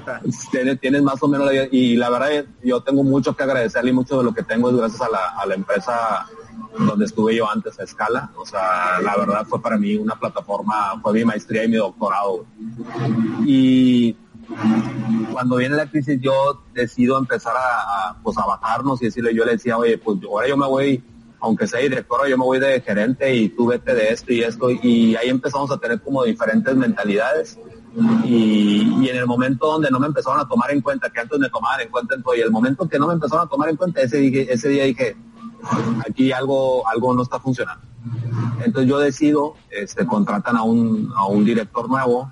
Tienes, más o menos la y la verdad yo tengo mucho que agradecerle y mucho de lo que tengo es gracias a la, a la empresa donde estuve yo antes a escala. O sea, la verdad fue para mí una plataforma, fue mi maestría y mi doctorado. Y cuando viene la crisis yo decido empezar a, pues a bajarnos y decirle, yo le decía, oye, pues ahora yo me voy, aunque sea director, yo me voy de gerente y tú vete de esto y esto. Y ahí empezamos a tener como diferentes mentalidades. Y, en el momento donde no me empezaron a tomar en cuenta, que antes me tomaban en cuenta, y el momento que no me empezaron a tomar en cuenta, ese, ese día dije, aquí algo, algo no está funcionando. Entonces yo decido, este, contratan a un, a un director nuevo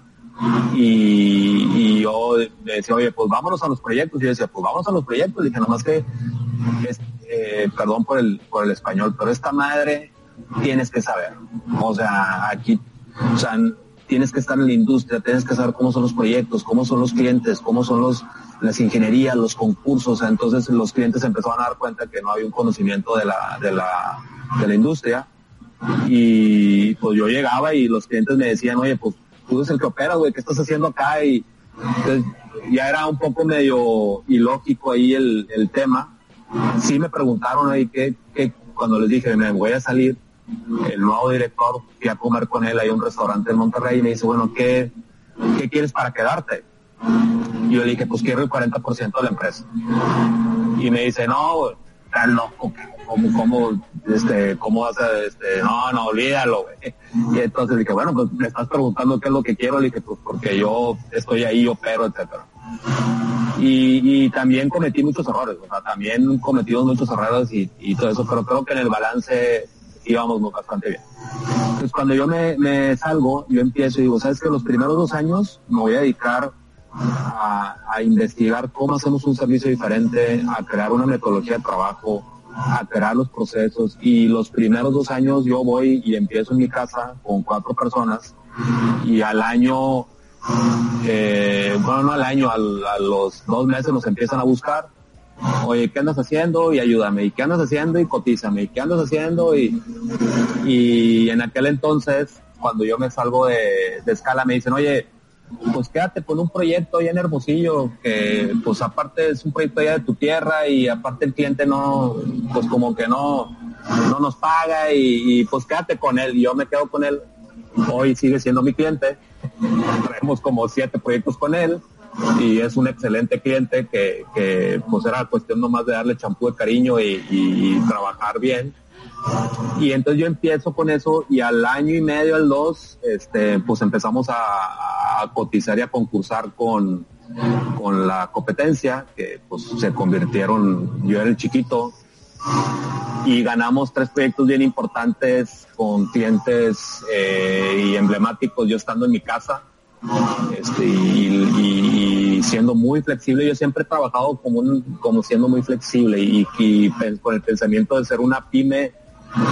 y, yo decía, oye, pues vámonos a los proyectos. Y yo decía, pues vámonos a los proyectos. Y dije, nomás que eh, perdón por el, por el español, pero esta madre tienes que saber. O sea, aquí, o sea, tienes que estar en la industria, tienes que saber cómo son los proyectos, cómo son los clientes, cómo son los, las ingenierías, los concursos. Entonces los clientes empezaron a dar cuenta que no había un conocimiento de la, de la, de la industria. Y pues yo llegaba y los clientes me decían, oye, pues tú eres el que opera, güey, ¿qué estás haciendo acá? Y entonces, ya era un poco medio ilógico ahí el, el tema. Sí me preguntaron ahí que, que cuando les dije, me voy a salir, el nuevo director, fui a comer con él a un restaurante en Monterrey y me dice, bueno, ¿qué, qué quieres para quedarte? Y yo le dije, pues quiero el 40% de la empresa. Y me dice, no, tan loco, ¿cómo, cómo, este, cómo vas a, este, no, no, olvídalo. Y entonces dije, bueno, pues me estás preguntando qué es lo que quiero, le dije, pues porque yo estoy ahí, opero, etcétera. Y, también cometí muchos errores, o sea, también cometimos muchos errores y, todo eso, pero creo que en el balance íbamos bastante bien. Entonces cuando yo me, salgo, yo empiezo y digo, sabes que los primeros dos años me voy a dedicar a, investigar cómo hacemos un servicio diferente, a crear una metodología de trabajo, a crear los procesos y los primeros dos años yo voy y empiezo en mi casa con cuatro personas y al año, eh, bueno no al año, a los dos meses nos empiezan a buscar oye, ¿qué andas haciendo? Y ayúdame, ¿y qué andas haciendo? Y cotízame, ¿y qué andas haciendo? Y, y en aquel entonces, cuando yo me salgo de, escala, me dicen, oye, pues quédate con un proyecto allá en Hermosillo, que pues aparte es un proyecto allá de tu tierra y aparte el cliente no, pues como que no, no nos paga y, y pues quédate con él. Y yo me quedo con él. Hoy sigue siendo mi cliente. Traemos como siete proyectos con él y es un excelente cliente que, que pues era cuestión nomás de darle champú de cariño y, trabajar bien. Y entonces yo empiezo con eso y al año y medio, al dos, este, pues empezamos a, a cotizar y a concursar con, con la competencia, que pues se convirtieron, yo era el chiquito, y ganamos tres proyectos bien importantes con clientes eh, y emblemáticos, yo estando en mi casa este, y, y, siendo muy flexible. Yo siempre he trabajado como, un, como siendo muy flexible y, y, con el pensamiento de ser una pyme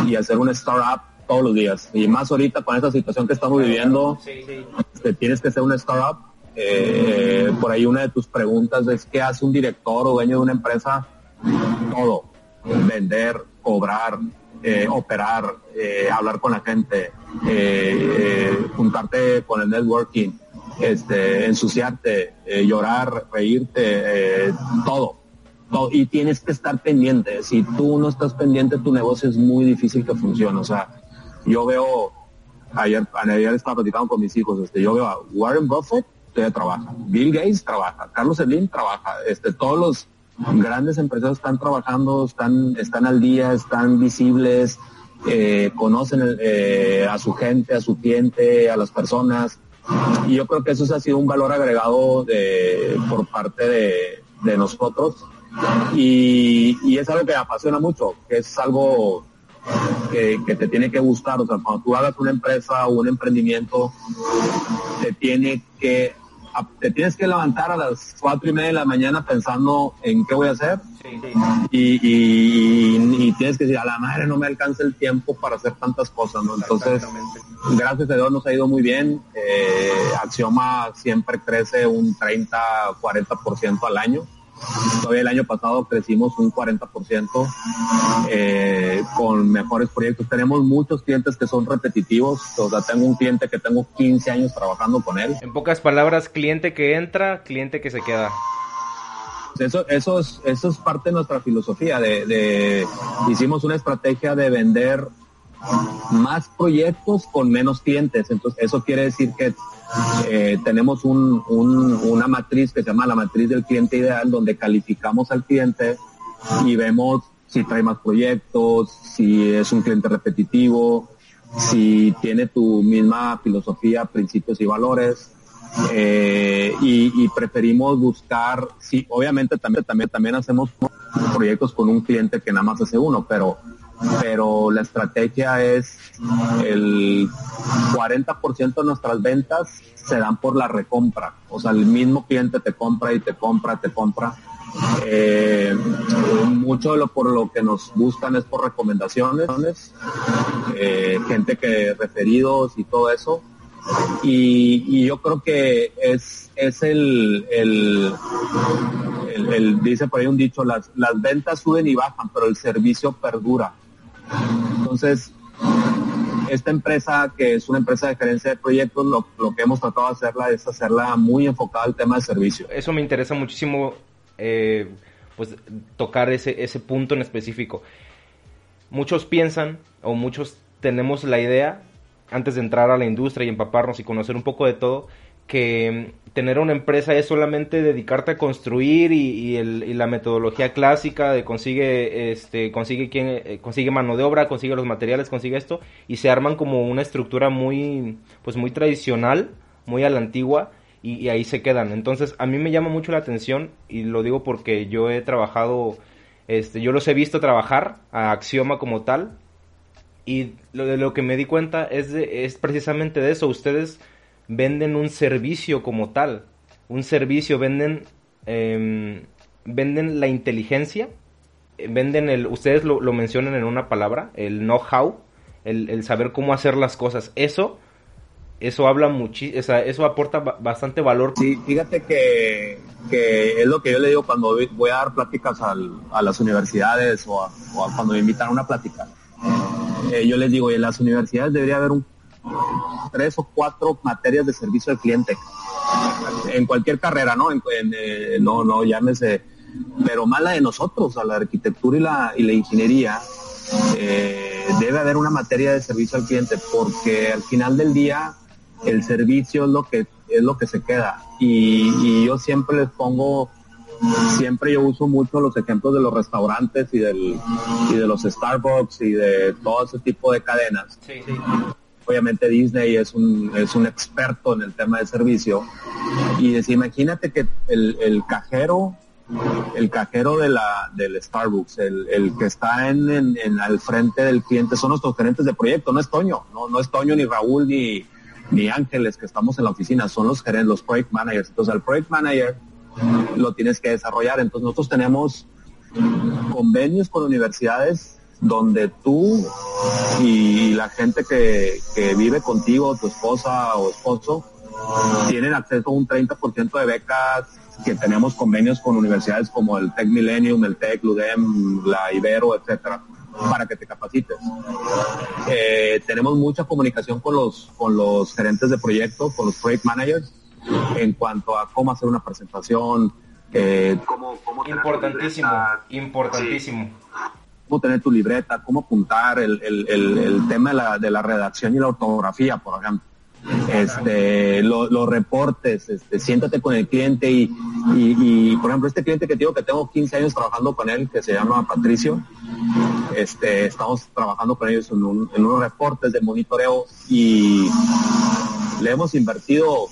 y hacer una startup todos los días. Y más ahorita con esta situación que estamos viviendo, este, tienes que ser una startup. Eh, por ahí una de tus preguntas es qué hace un director o dueño de una empresa. Todo. Vender, cobrar, eh, operar, eh, hablar con la gente, eh, juntarte con el networking, este, ensuciarte, llorar, reírte, todo, todo. Y tienes que estar pendiente. Si tú no estás pendiente, tu negocio es muy difícil que funcione. O sea, yo veo, ayer, ayer estaba platicando con mis hijos, este, yo veo a Warren Buffett, todavía trabaja, Bill Gates trabaja, Carlos Slim trabaja, este, todos los grandes empresarios están trabajando, están, están al día, están visibles, eh, conocen eh, a su gente, a su cliente, a las personas. Y yo creo que eso ha sido un valor agregado de, por parte de, nosotros. Y, es algo que apasiona mucho, que es algo que, que, te tiene que gustar. O sea, cuando tú hagas una empresa o un emprendimiento, te tiene que te tienes que levantar a las cuatro y media de la mañana pensando en qué voy a hacer sí, sí. Y, y, y, tienes que decir, a la madre no me alcanza el tiempo para hacer tantas cosas, ¿no? Entonces, gracias a Dios nos ha ido muy bien. Eh, Axioma siempre crece un 30, 40% al año. Todavía el año pasado crecimos un 40% eh, con mejores proyectos. Tenemos muchos clientes que son repetitivos. O sea, tengo un cliente que tengo 15 años trabajando con él. En pocas palabras, cliente que entra, cliente que se queda. Eso, eso, es, eso es parte de nuestra filosofía. De, de, hicimos una estrategia de vender más proyectos con menos clientes. Entonces, eso quiere decir que eh, tenemos un, un, una matriz que se llama la matriz del cliente ideal, donde calificamos al cliente y vemos si trae más proyectos, si es un cliente repetitivo, si tiene tu misma filosofía, principios y valores. Eh, y, y, preferimos buscar, sí, obviamente también, también, también hacemos proyectos con un cliente que nada más hace uno, pero pero la estrategia es el 40% de nuestras ventas se dan por la recompra. O sea, el mismo cliente te compra y te compra, te compra. Eh, mucho de lo por lo que nos buscan es por recomendaciones, eh, gente que referidos y todo eso. Y, yo creo que es, es el, el, el, dice por ahí un dicho, las, las ventas suben y bajan, pero el servicio perdura. Entonces, esta empresa, que es una empresa de gerencia de proyectos, lo, que hemos tratado de hacerla es hacerla muy enfocada al tema de servicio. Eso me interesa muchísimo, eh, pues tocar ese, ese punto en específico. Muchos piensan, o muchos tenemos la idea, antes de entrar a la industria y empaparnos y conocer un poco de todo, que tener una empresa es solamente dedicarte a construir y, la metodología clásica de consigue este consigue quien eh, consigue mano de obra consigue los materiales consigue esto y se arman como una estructura muy pues muy tradicional muy a la antigua y, ahí se quedan. Entonces a mí me llama mucho la atención y lo digo porque yo he trabajado este yo los he visto trabajar a Axioma como tal y lo de lo que me di cuenta es es precisamente de eso. Ustedes venden un servicio como tal. Un servicio, venden, em, venden la inteligencia, venden el, ustedes lo, mencionan en una palabra, el know-how, el, saber cómo hacer las cosas. Eso, eso habla muchísimo, eso aporta bastante valor. Sí, fíjate que, que, es lo que yo le digo cuando voy a dar pláticas a las universidades o, cuando me invitan a una plática. Eh, yo les digo, en las universidades debería haber un tres o cuatro materias de servicio al cliente en cualquier carrera, ¿no? En, eh, no, no, llámese, pero más la de nosotros, a la arquitectura y la, y la ingeniería, eh, debe haber una materia de servicio al cliente, porque al final del día el servicio es lo que es lo que se queda. Y, yo siempre les pongo, siempre yo uso mucho los ejemplos de los restaurantes y del y de los Starbucks y de todo ese tipo de cadenas. Obviamente Disney es un, es un experto en el tema de servicio. Y es, imagínate que el, el cajero, el cajero de la, del Starbucks, el, el que está en, en, al frente del cliente, son nuestros gerentes de proyecto, no es Toño, no, no es Toño ni Raúl ni, ni Ángeles que estamos en la oficina, son los gerentes, los project managers. Entonces el project manager lo tienes que desarrollar. Entonces nosotros tenemos convenios con universidades donde tú y la gente que, vive contigo, tu esposa o esposo, tienen acceso a un 30% de becas que tenemos convenios con universidades como el Tech Millennium, el Tech, Ludem, la Ibero, etcétera, para que te capacites. Eh, tenemos mucha comunicación con los, con los gerentes de proyectos, con los project managers, en cuanto a cómo hacer una presentación, eh, cómo, importantísimo, importantísimo cómo tener tu libreta, cómo apuntar, el, tema de la, de la, redacción y la ortografía, por ejemplo. Este, los reportes, este, siéntate con el cliente y, por ejemplo, este cliente que te digo que tengo 15 años trabajando con él, que se llama Patricio, este, estamos trabajando con ellos en, en unos reportes de monitoreo y le hemos invertido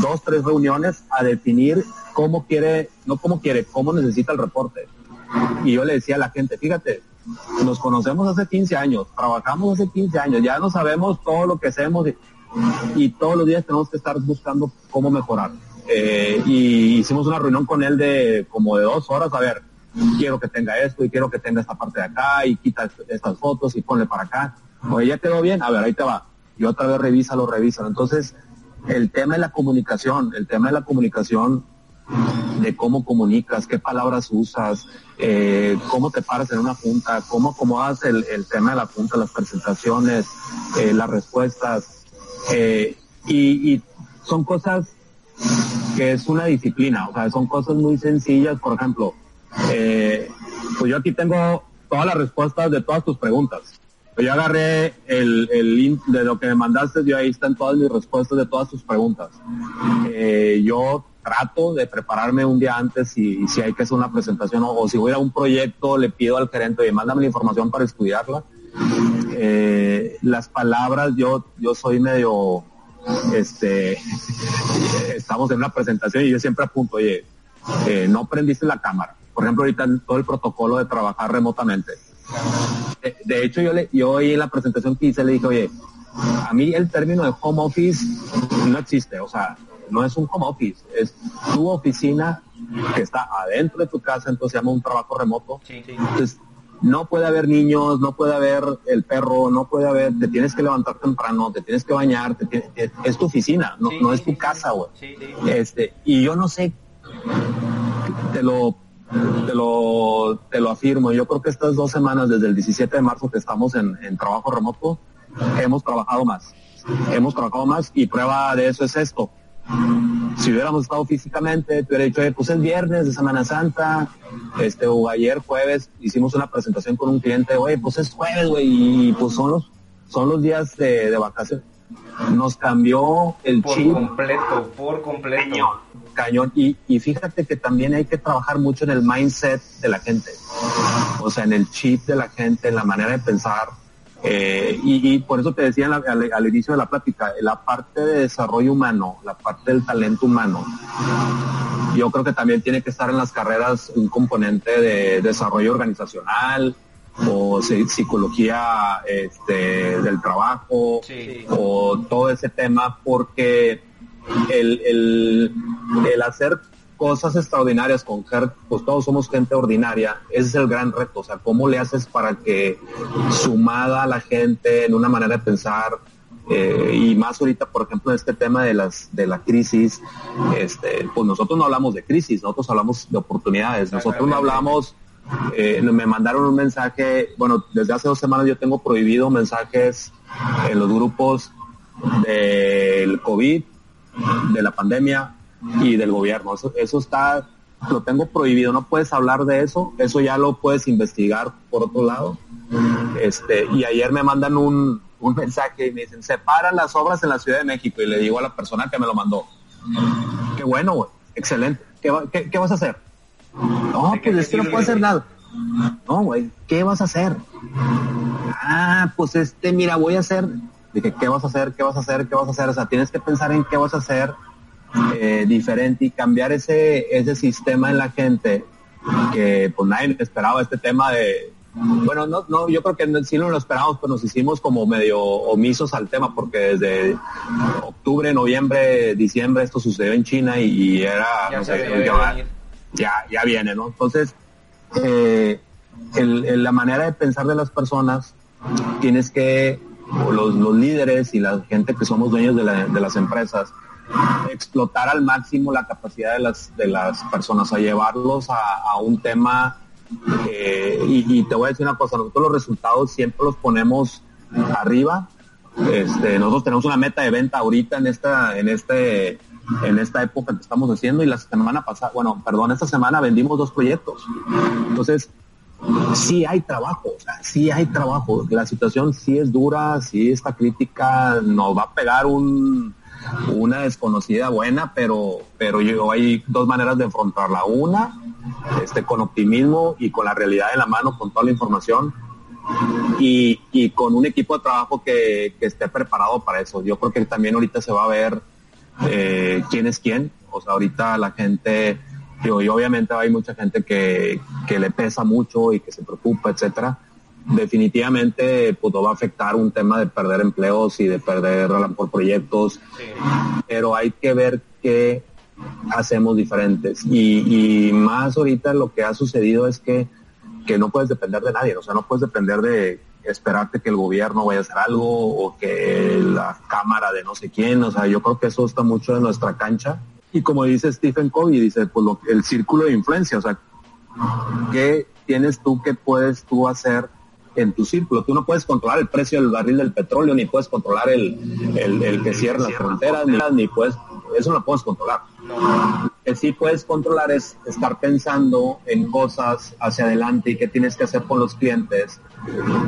dos, tres reuniones a definir cómo quiere, no cómo quiere, cómo necesita el reporte. Y yo le decía a la gente, fíjate, nos conocemos hace 15 años, trabajamos hace 15 años, ya no sabemos todo lo que hacemos y, todos los días tenemos que estar buscando cómo mejorar. Eh, y hicimos una reunión con él de como de dos horas, a ver, quiero que tenga esto y quiero que tenga esta parte de acá y quita estas fotos y ponle para acá. Oye, ya quedó bien, a ver, ahí te va. Y otra vez revisa, lo revisan. Entonces, el tema de la comunicación, el tema de la comunicación de cómo comunicas, qué palabras usas, eh, cómo te paras en una junta, cómo acomodas el, el tema de la junta, las presentaciones, eh, las respuestas. Eh, y, son cosas que es una disciplina, o sea, son cosas muy sencillas. Por ejemplo, pues yo aquí tengo todas las respuestas de todas tus preguntas. Yo agarré el, el link de lo que me mandaste y ahí están todas mis respuestas de todas tus preguntas. yo trato de prepararme un día antes y, si hay que hacer una presentación o, si voy a un proyecto le pido al gerente, oye, mándame la información para estudiarla. Eh, las palabras, yo, yo soy medio, este, [LAUGHS] estamos en una presentación y yo siempre apunto, oye, eh, no prendiste la cámara. Por ejemplo, ahorita todo el protocolo de trabajar remotamente. De, hecho, yo le, yo hoy en la presentación que hice le dije, oye, a mí el término de home office no existe. O sea, no es un home office, es tu oficina que está adentro de tu casa, entonces se llama un trabajo remoto. Entonces, no puede haber niños, no puede haber el perro, no puede haber, te tienes que levantar temprano, te tienes que bañar, es tu oficina, no, es tu casa, güey. Este, y yo no sé, te lo, te lo, te lo afirmo, yo creo que estas dos semanas, desde el 17 de marzo que estamos en, en trabajo remoto, hemos trabajado más, hemos trabajado más y prueba de eso es esto si hubiéramos estado físicamente, te hubiera dicho, pues es viernes de Semana Santa, este, o ayer jueves hicimos una presentación con un cliente, oye, pues es jueves, güey, y pues son los, son los días de, de vacaciones. Nos cambió el chip. Por completo, por completo. Cañón. Y, y fíjate que también hay que trabajar mucho en el mindset de la gente. O sea, en el chip de la gente, en la manera de pensar eh, y, por eso te decía al, inicio de la plática, la parte de desarrollo humano, la parte del talento humano, yo creo que también tiene que estar en las carreras un componente de desarrollo organizacional o psicología este, del trabajo o todo ese tema, porque el, el, el hacer cosas extraordinarias con pues todos somos gente ordinaria, ese es el gran reto, o sea, ¿cómo le haces para que sumada a la gente en una manera de pensar, eh, y más ahorita, por ejemplo, en este tema de las de la crisis, este, pues nosotros no hablamos de crisis, nosotros hablamos de oportunidades, nosotros no hablamos, eh, me mandaron un mensaje, bueno, desde hace dos semanas yo tengo prohibido mensajes en los grupos del COVID, de la pandemia, y del gobierno. Eso, eso está, lo tengo prohibido, no puedes hablar de eso, eso ya lo puedes investigar por otro lado. Este, y ayer me mandan un, un mensaje y me dicen, separan las obras en la Ciudad de México y le digo a la persona que me lo mandó, qué bueno, güey, excelente, ¿Qué, ¿qué, vas a hacer? No, pues es que no puedo hacer nada. No, güey, ¿qué vas a hacer? Ah, pues este, mira, voy a hacer. Dije, ¿qué vas a hacer? ¿Qué vas a hacer? ¿Qué vas a hacer? O sea, tienes que pensar en qué vas a hacer eh, diferente y cambiar ese, ese sistema en la gente que pues nadie esperaba este tema de bueno no no yo creo que sí no lo esperábamos pero nos hicimos como medio omisos al tema porque desde octubre noviembre diciembre esto sucedió en China y, era ya, ya, viene no entonces eh, la manera de pensar de las personas tienes que los, los líderes y la gente que somos dueños de, de las empresas explotar al máximo la capacidad de las, de las personas, a llevarlos a, un tema. Eh, y, te voy a decir una cosa, nosotros los resultados siempre los ponemos arriba. Este, nosotros tenemos una meta de venta ahorita en esta, en este, en esta época que estamos haciendo y la semana pasada, bueno, perdón, esta semana vendimos dos proyectos. Entonces, sí hay trabajo, o sea, sí hay trabajo. La situación sí es dura, sí está crítica, nos va a pegar un, una desconocida buena, pero, pero yo hay dos maneras de enfrentarla. Una, este, con optimismo y con la realidad en la mano, con toda la información. Y, y con un equipo de trabajo que, que, esté preparado para eso. Yo creo que también ahorita se va a ver eh, quién es quién. O sea, ahorita la gente, y obviamente hay mucha gente que, que le pesa mucho y que se preocupa, etcétera definitivamente pues va a afectar un tema de perder empleos y de perder por proyectos, pero hay que ver qué hacemos diferentes. Y, más ahorita lo que ha sucedido es que, que no puedes depender de nadie, o sea, no puedes depender de esperarte que el gobierno vaya a hacer algo o que la cámara de no sé quién, o sea, yo creo que eso está mucho en nuestra cancha. Y como dice Stephen Covey, dice, pues lo, el círculo de influencia, o sea, ¿qué tienes tú, qué puedes tú hacer en tu círculo. Tú no puedes controlar el precio del barril del petróleo, ni puedes controlar el, el, que cierra las fronteras, ni, ni puedes, eso no puedes controlar. Lo que sí puedes controlar es estar pensando en cosas hacia adelante y qué tienes que hacer con los clientes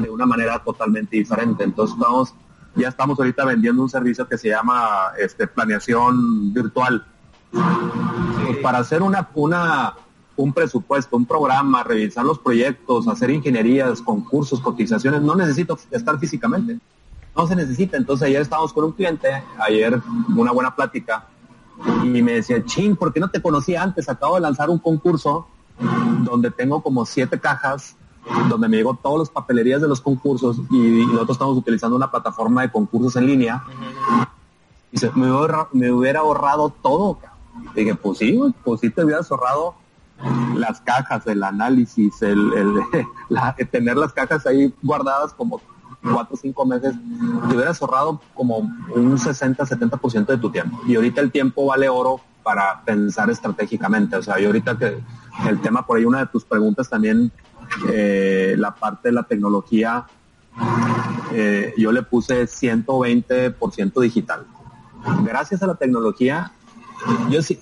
de una manera totalmente diferente. Entonces estamos, ya estamos ahorita vendiendo un servicio que se llama este, planeación virtual. Pues para hacer una, una, un presupuesto, un programa, revisar los proyectos, hacer ingenierías, concursos, cotizaciones, no necesito estar físicamente. No se necesita. Entonces ayer estábamos con un cliente, ayer una buena plática, y me decía, ching, ¿por qué no te conocía antes? Acabo de lanzar un concurso donde tengo como siete cajas, donde me llegó todas las papelerías de los concursos y, nosotros estamos utilizando una plataforma de concursos en línea. Y se, me, hubiera, me hubiera ahorrado todo, dije, pues sí, pues sí te hubieras ahorrado las cajas, el análisis, [LAUGHS] el, tener las cajas ahí guardadas como cuatro o cinco meses, te hubieras ahorrado como un 60-70% de tu tiempo. Y ahorita el tiempo vale oro para pensar estratégicamente. O sea, y ahorita que el tema, por ahí una de tus preguntas también, eh, la parte de la tecnología, eh, yo le puse 120% digital. Gracias a la tecnología,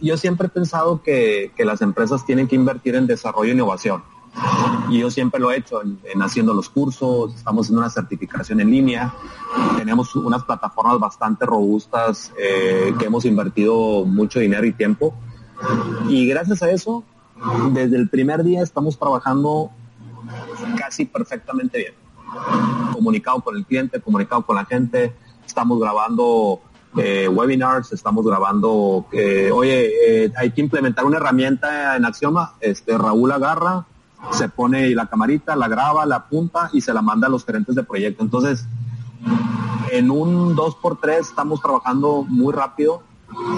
yo, siempre he pensado que, las empresas tienen que invertir en desarrollo e innovación. Y yo siempre lo he hecho en, haciendo los cursos, estamos en una certificación en línea, tenemos unas plataformas bastante robustas eh, que hemos invertido mucho dinero y tiempo. Y gracias a eso, desde el primer día estamos trabajando casi perfectamente bien, comunicado con el cliente, comunicado con la gente, estamos grabando eh, webinars, estamos grabando, eh, oye, hay que implementar una herramienta en Axioma, este Raúl agarra, se pone la camarita, la graba, la apunta y se la manda a los gerentes de proyecto. Entonces, en un 2x3 estamos trabajando muy rápido.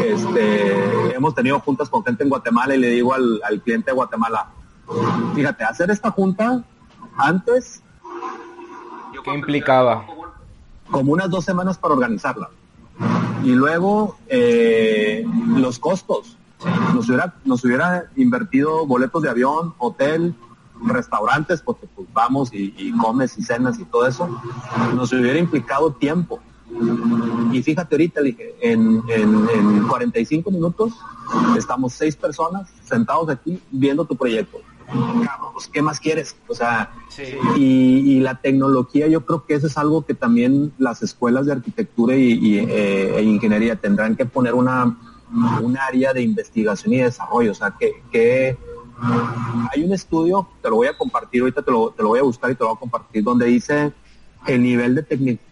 Este, hemos tenido juntas con gente en Guatemala y le digo al, cliente de Guatemala, fíjate, hacer esta junta antes... ¿Qué implicaba? Como unas dos semanas para organizarla. Y luego eh, los costos. Nos hubiera, nos hubiera invertido boletos de avión, hotel, restaurantes, porque pues vamos y, comes y cenas y todo eso, nos hubiera implicado tiempo. Y fíjate ahorita, dije, en, en, 45 minutos estamos seis personas sentados aquí viendo tu proyecto. Pues, ¿qué más quieres? O sea, y, la tecnología, yo creo que eso es algo que también las escuelas de arquitectura y, eh, e ingeniería tendrán que poner una, un área de investigación y desarrollo. O sea, que, que hay un estudio, te lo voy a compartir, ahorita te lo, voy a buscar y te lo voy a compartir, donde dice el nivel de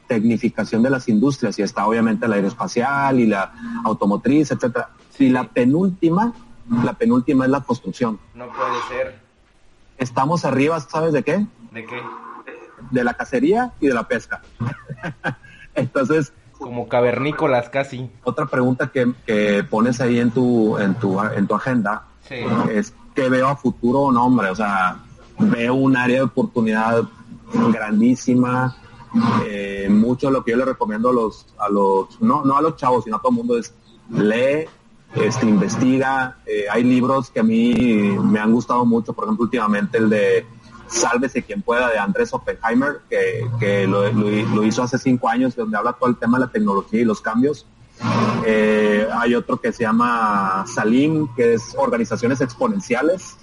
tecnificación de las industrias, y está obviamente la aeroespacial y la automotriz, etcétera. Y la penúltima, la penúltima es la construcción. No puede ser. Estamos arriba, ¿sabes de qué? ¿De qué? De la cacería y de la pesca. [LAUGHS] Entonces, como cavernícolas casi. Otra pregunta que, que, pones ahí en tu, en tu, en tu agenda es que veo a futuro, no hombre, o sea, veo un área de oportunidad grandísima. Eh, mucho lo que yo le recomiendo a los, a los, no, no a los chavos, sino a todo el mundo es lee, este, investiga. Eh, hay libros que a mí me han gustado mucho, por ejemplo, últimamente el de Sálvese quien pueda de Andrés Oppenheimer, que, lo, hizo hace cinco años, donde habla todo el tema de la tecnología y los cambios. Eh, hay otro que se llama Salim, que es Organizaciones Exponenciales.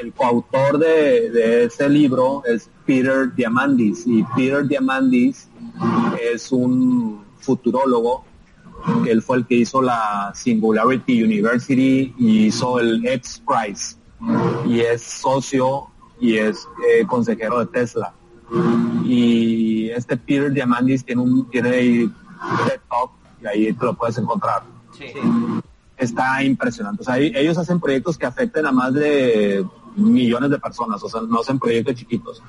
El coautor de, ese libro es Peter Diamandis y Peter Diamandis es un futurólogo que él fue el que hizo la Singularity University y hizo el X Prize y es socio y es eh, consejero de Tesla. Y este Peter Diamandis tiene un tiene TED Talk y ahí te lo puedes encontrar. Está impresionante. O sea, ellos hacen proyectos que afecten a más de millones de personas, o sea, no hacen proyectos chiquitos.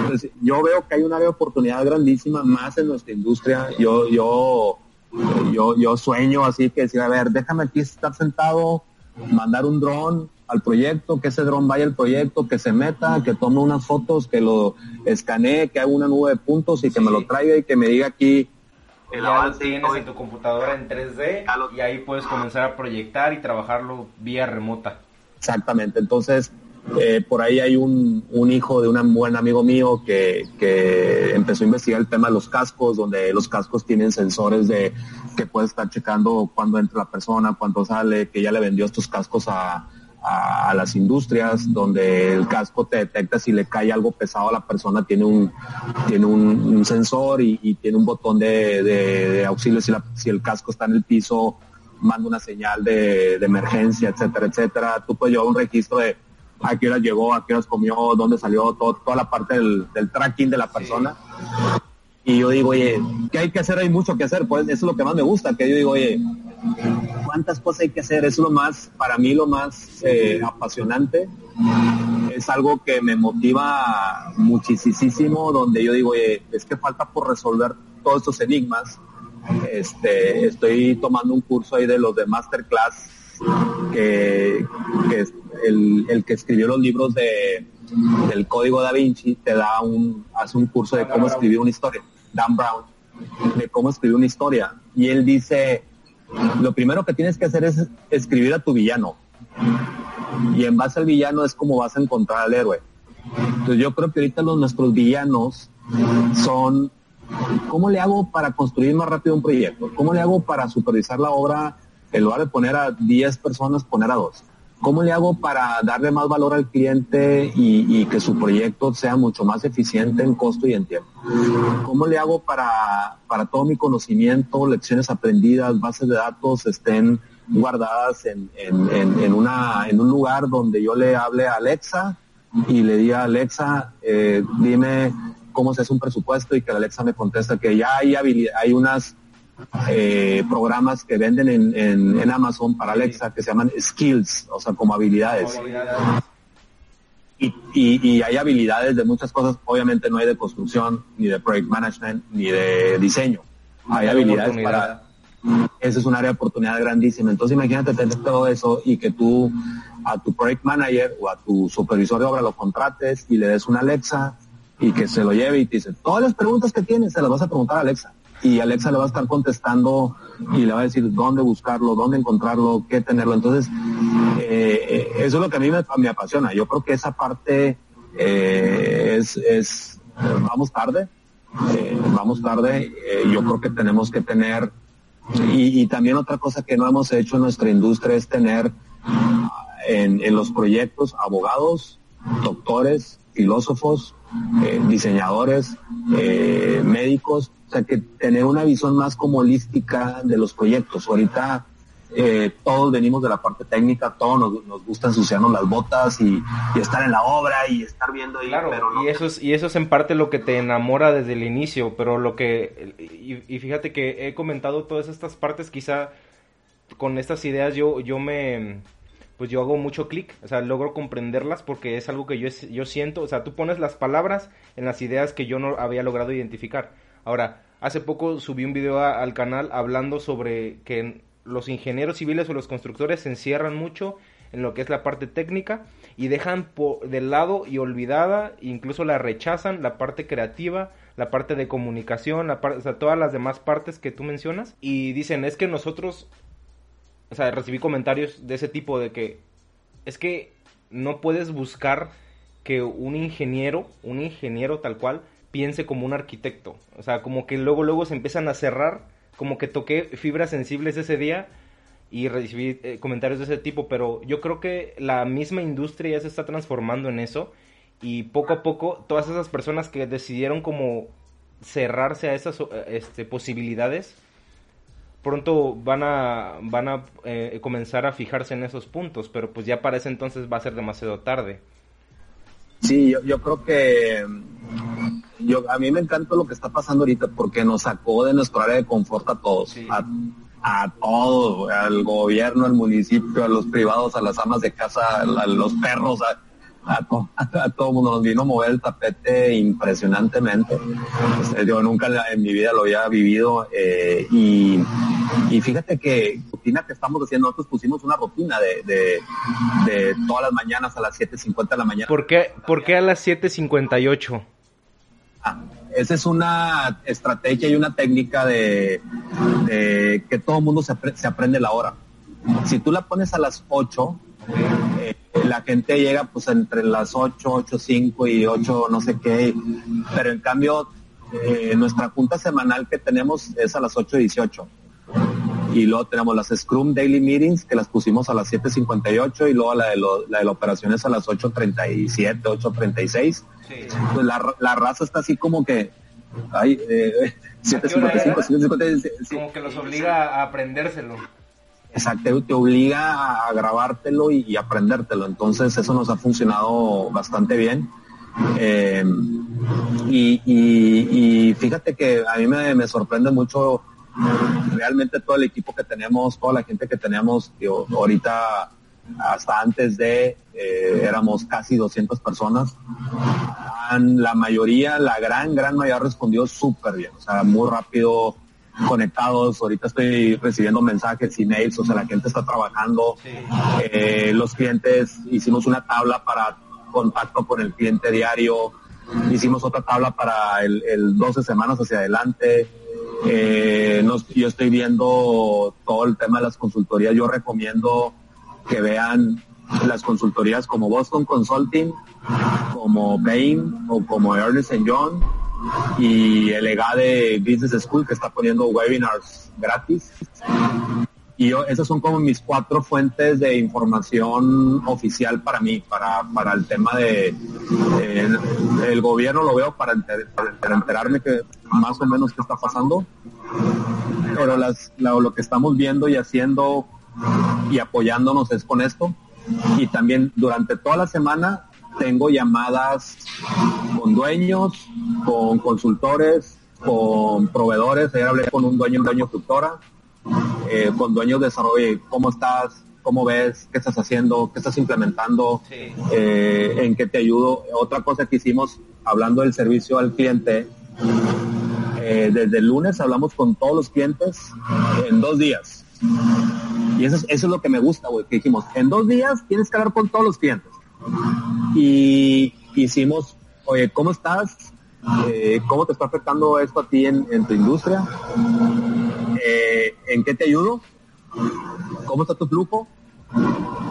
Entonces, yo veo que hay una oportunidad grandísima más en nuestra industria. Yo, yo, yo, yo sueño así que decir, a ver, déjame aquí estar sentado, mandar un dron al proyecto, que ese dron vaya al proyecto, que se meta, que tome unas fotos, que lo escanee, que haga una nube de puntos y que me lo traiga y que me diga aquí. El ya lo tienes en tu computadora en 3D y ahí puedes comenzar a proyectar y trabajarlo vía remota. Exactamente, entonces eh, por ahí hay un, un, hijo de un buen amigo mío que, que, empezó a investigar el tema de los cascos, donde los cascos tienen sensores de que puede estar checando cuándo entra la persona, cuándo sale, que ya le vendió estos cascos a, a, las industrias, donde el casco te detecta si le cae algo pesado a la persona, tiene un, tiene un, sensor y, tiene un botón de, auxilio si, si el casco está en el piso, manda una señal de, emergencia, etcétera, etcétera. Tú puedes llevar un registro de a qué hora llegó, a qué horas comió, dónde salió, toda la parte del, tracking de la persona. Y yo digo, oye, ¿qué hay que hacer? Hay mucho que hacer, pues eso es lo que más me gusta, que yo digo, oye, ¿cuántas cosas hay que hacer? Es lo más, para mí lo más eh, apasionante. Es algo que me motiva muchísimo, donde yo digo, oye, es que falta por resolver todos estos enigmas Este, estoy tomando un curso ahí de los de Masterclass, que, el, el que escribió los libros de del código da Vinci te da un, hace un curso de cómo escribir una historia, Dan Brown, de cómo escribir una historia. Y él dice, lo primero que tienes que hacer es escribir a tu villano. Y en base al villano es como vas a encontrar al héroe. Entonces yo creo que ahorita los nuestros villanos son, ¿cómo le hago para construir más rápido un proyecto? ¿Cómo le hago para supervisar la obra en lugar de poner a 10 personas, poner a dos? ¿Cómo le hago para darle más valor al cliente y, que su proyecto sea mucho más eficiente en costo y en tiempo? ¿Cómo le hago para, para todo mi conocimiento, lecciones aprendidas, bases de datos estén guardadas en, en un lugar donde yo le hable a Alexa y le diga, Alexa, eh, dime cómo se hace un presupuesto y que Alexa me contesta que ya hay, hay unas eh, programas que venden en, Amazon para Alexa que se llaman skills, o sea, como habilidades. Y, hay habilidades de muchas cosas, obviamente no hay de construcción, ni de project management, ni de diseño. Hay, habilidades para... Ese es un área de oportunidad grandísima. Entonces imagínate tener todo eso y que tú a tu project manager o a tu supervisor de obra lo contrates y le des una Alexa y que se lo lleve y te dice, todas las preguntas que tienes se las vas a preguntar a Alexa y Alexa le va a estar contestando y le va a decir dónde buscarlo, dónde encontrarlo, qué tenerlo. Entonces, eh, eh, eso es lo que a mí me, apasiona. Yo creo que esa parte eh, es, es, vamos tarde, vamos tarde. yo creo que tenemos que tener, y, también otra cosa que no hemos hecho en nuestra industria es tener en, en los proyectos abogados, doctores, filósofos, diseñadores, médicos, o sea, que tener una visión más como holística de los proyectos. Ahorita eh, todos venimos de la parte técnica, todos nos, gusta ensuciarnos las botas y, estar en la obra y estar viendo ahí. Claro, y, eso es, y eso es en parte lo que te enamora desde el inicio, pero lo que... Y, fíjate que he comentado todas estas partes, quizá con estas ideas yo, yo me... Pues yo hago mucho clic, o sea, logro comprenderlas porque es algo que yo, yo siento, o sea, tú pones las palabras en las ideas que yo no había logrado identificar Ahora, hace poco subí un video al canal hablando sobre que los ingenieros civiles o los constructores se encierran mucho en lo que es la parte técnica y dejan de lado y olvidada, incluso la rechazan, la parte creativa, la parte de comunicación, la parte, o sea, todas las demás partes que tú mencionas y dicen, es que nosotros, o sea, recibí comentarios de ese tipo de que es que no puedes buscar que un ingeniero, un ingeniero tal cual, piense como un arquitecto. O sea, como que luego, luego se empiezan a cerrar, como que toqué fibras sensibles ese día y recibí eh, comentarios de ese tipo, pero yo creo que la misma industria ya se está transformando en eso y poco a poco todas esas personas que decidieron como cerrarse a esas este, posibilidades, pronto van a, van a eh, comenzar a fijarse en esos puntos, pero pues ya para ese entonces va a ser demasiado tarde. Sí, yo, yo creo que yo a mí me encanta lo que está pasando ahorita porque nos sacó de nuestro área de confort a todos, a, a, todos, al gobierno, al municipio, a los privados, a las amas de casa, a, los perros, a, a, [LAUGHS] todo el mundo nos vino a mover el tapete impresionantemente. Este, yo nunca en mi vida lo había vivido eh, y, y, fíjate que rutina que estamos haciendo, nosotros pusimos una rutina de, de, de todas las mañanas a las 7.50 de la mañana. ¿Por qué, ¿Por qué a las 7.58? Esa es una estrategia y una técnica de, que todo el mundo se, aprende la hora. Si tú la pones a las 8, eh, la gente llega pues entre las 8, 8, 5 y 8 no sé qué, pero en cambio eh, nuestra junta semanal que tenemos es a las 8 18 y luego tenemos las Scrum Daily Meetings que las pusimos a las 7.58 y luego la de, la de la operación es a las 8.37, 8.36. Pues la, la raza está así como que, ay, eh, 7.55, Como que los obliga a aprendérselo. Exacto, te obliga a grabártelo y, aprendértelo. Entonces eso nos ha funcionado bastante bien. Eh, y, y, fíjate que a mí me, me sorprende mucho realmente todo el equipo que tenemos, toda la gente que tenemos, ahorita hasta antes de eh, éramos casi 200 personas. La mayoría, la gran, gran mayoría respondió súper bien, o sea, muy rápido. conectados, ahorita estoy recibiendo mensajes, emails, o sea, la gente está trabajando, eh, los clientes, hicimos una tabla para contacto con el cliente diario, hicimos otra tabla para el, el 12 semanas hacia adelante, eh, yo estoy viendo todo el tema de las consultorías, yo recomiendo que vean las consultorías como Boston Consulting, como Bain o como Ernest Young y el EGA de Business School que está poniendo webinars gratis. Y yo, esas son como mis cuatro fuentes de información oficial para mí, para, para el tema de, el gobierno lo veo para, enterarme que más o menos qué está pasando. Pero las, lo que estamos viendo y haciendo y apoyándonos es con esto. Y también durante toda la semana tengo llamadas con dueños, con consultores, con proveedores. Ayer hablé con un dueño, un dueño productora, eh, con dueños de desarrollo. ¿Cómo estás? ¿Cómo ves? ¿Qué estás haciendo? ¿Qué estás implementando? Eh, ¿En qué te ayudo? Otra cosa que hicimos, hablando del servicio al cliente, eh, desde el lunes hablamos con todos los clientes en dos días. Y eso es, eso es lo que me gusta, güey, que dijimos, en dos días tienes que hablar con todos los clientes. Y hicimos, oye, ¿cómo estás? Eh, ¿Cómo te está afectando esto a ti en, tu industria? Eh, ¿En qué te ayudo? ¿Cómo está tu flujo?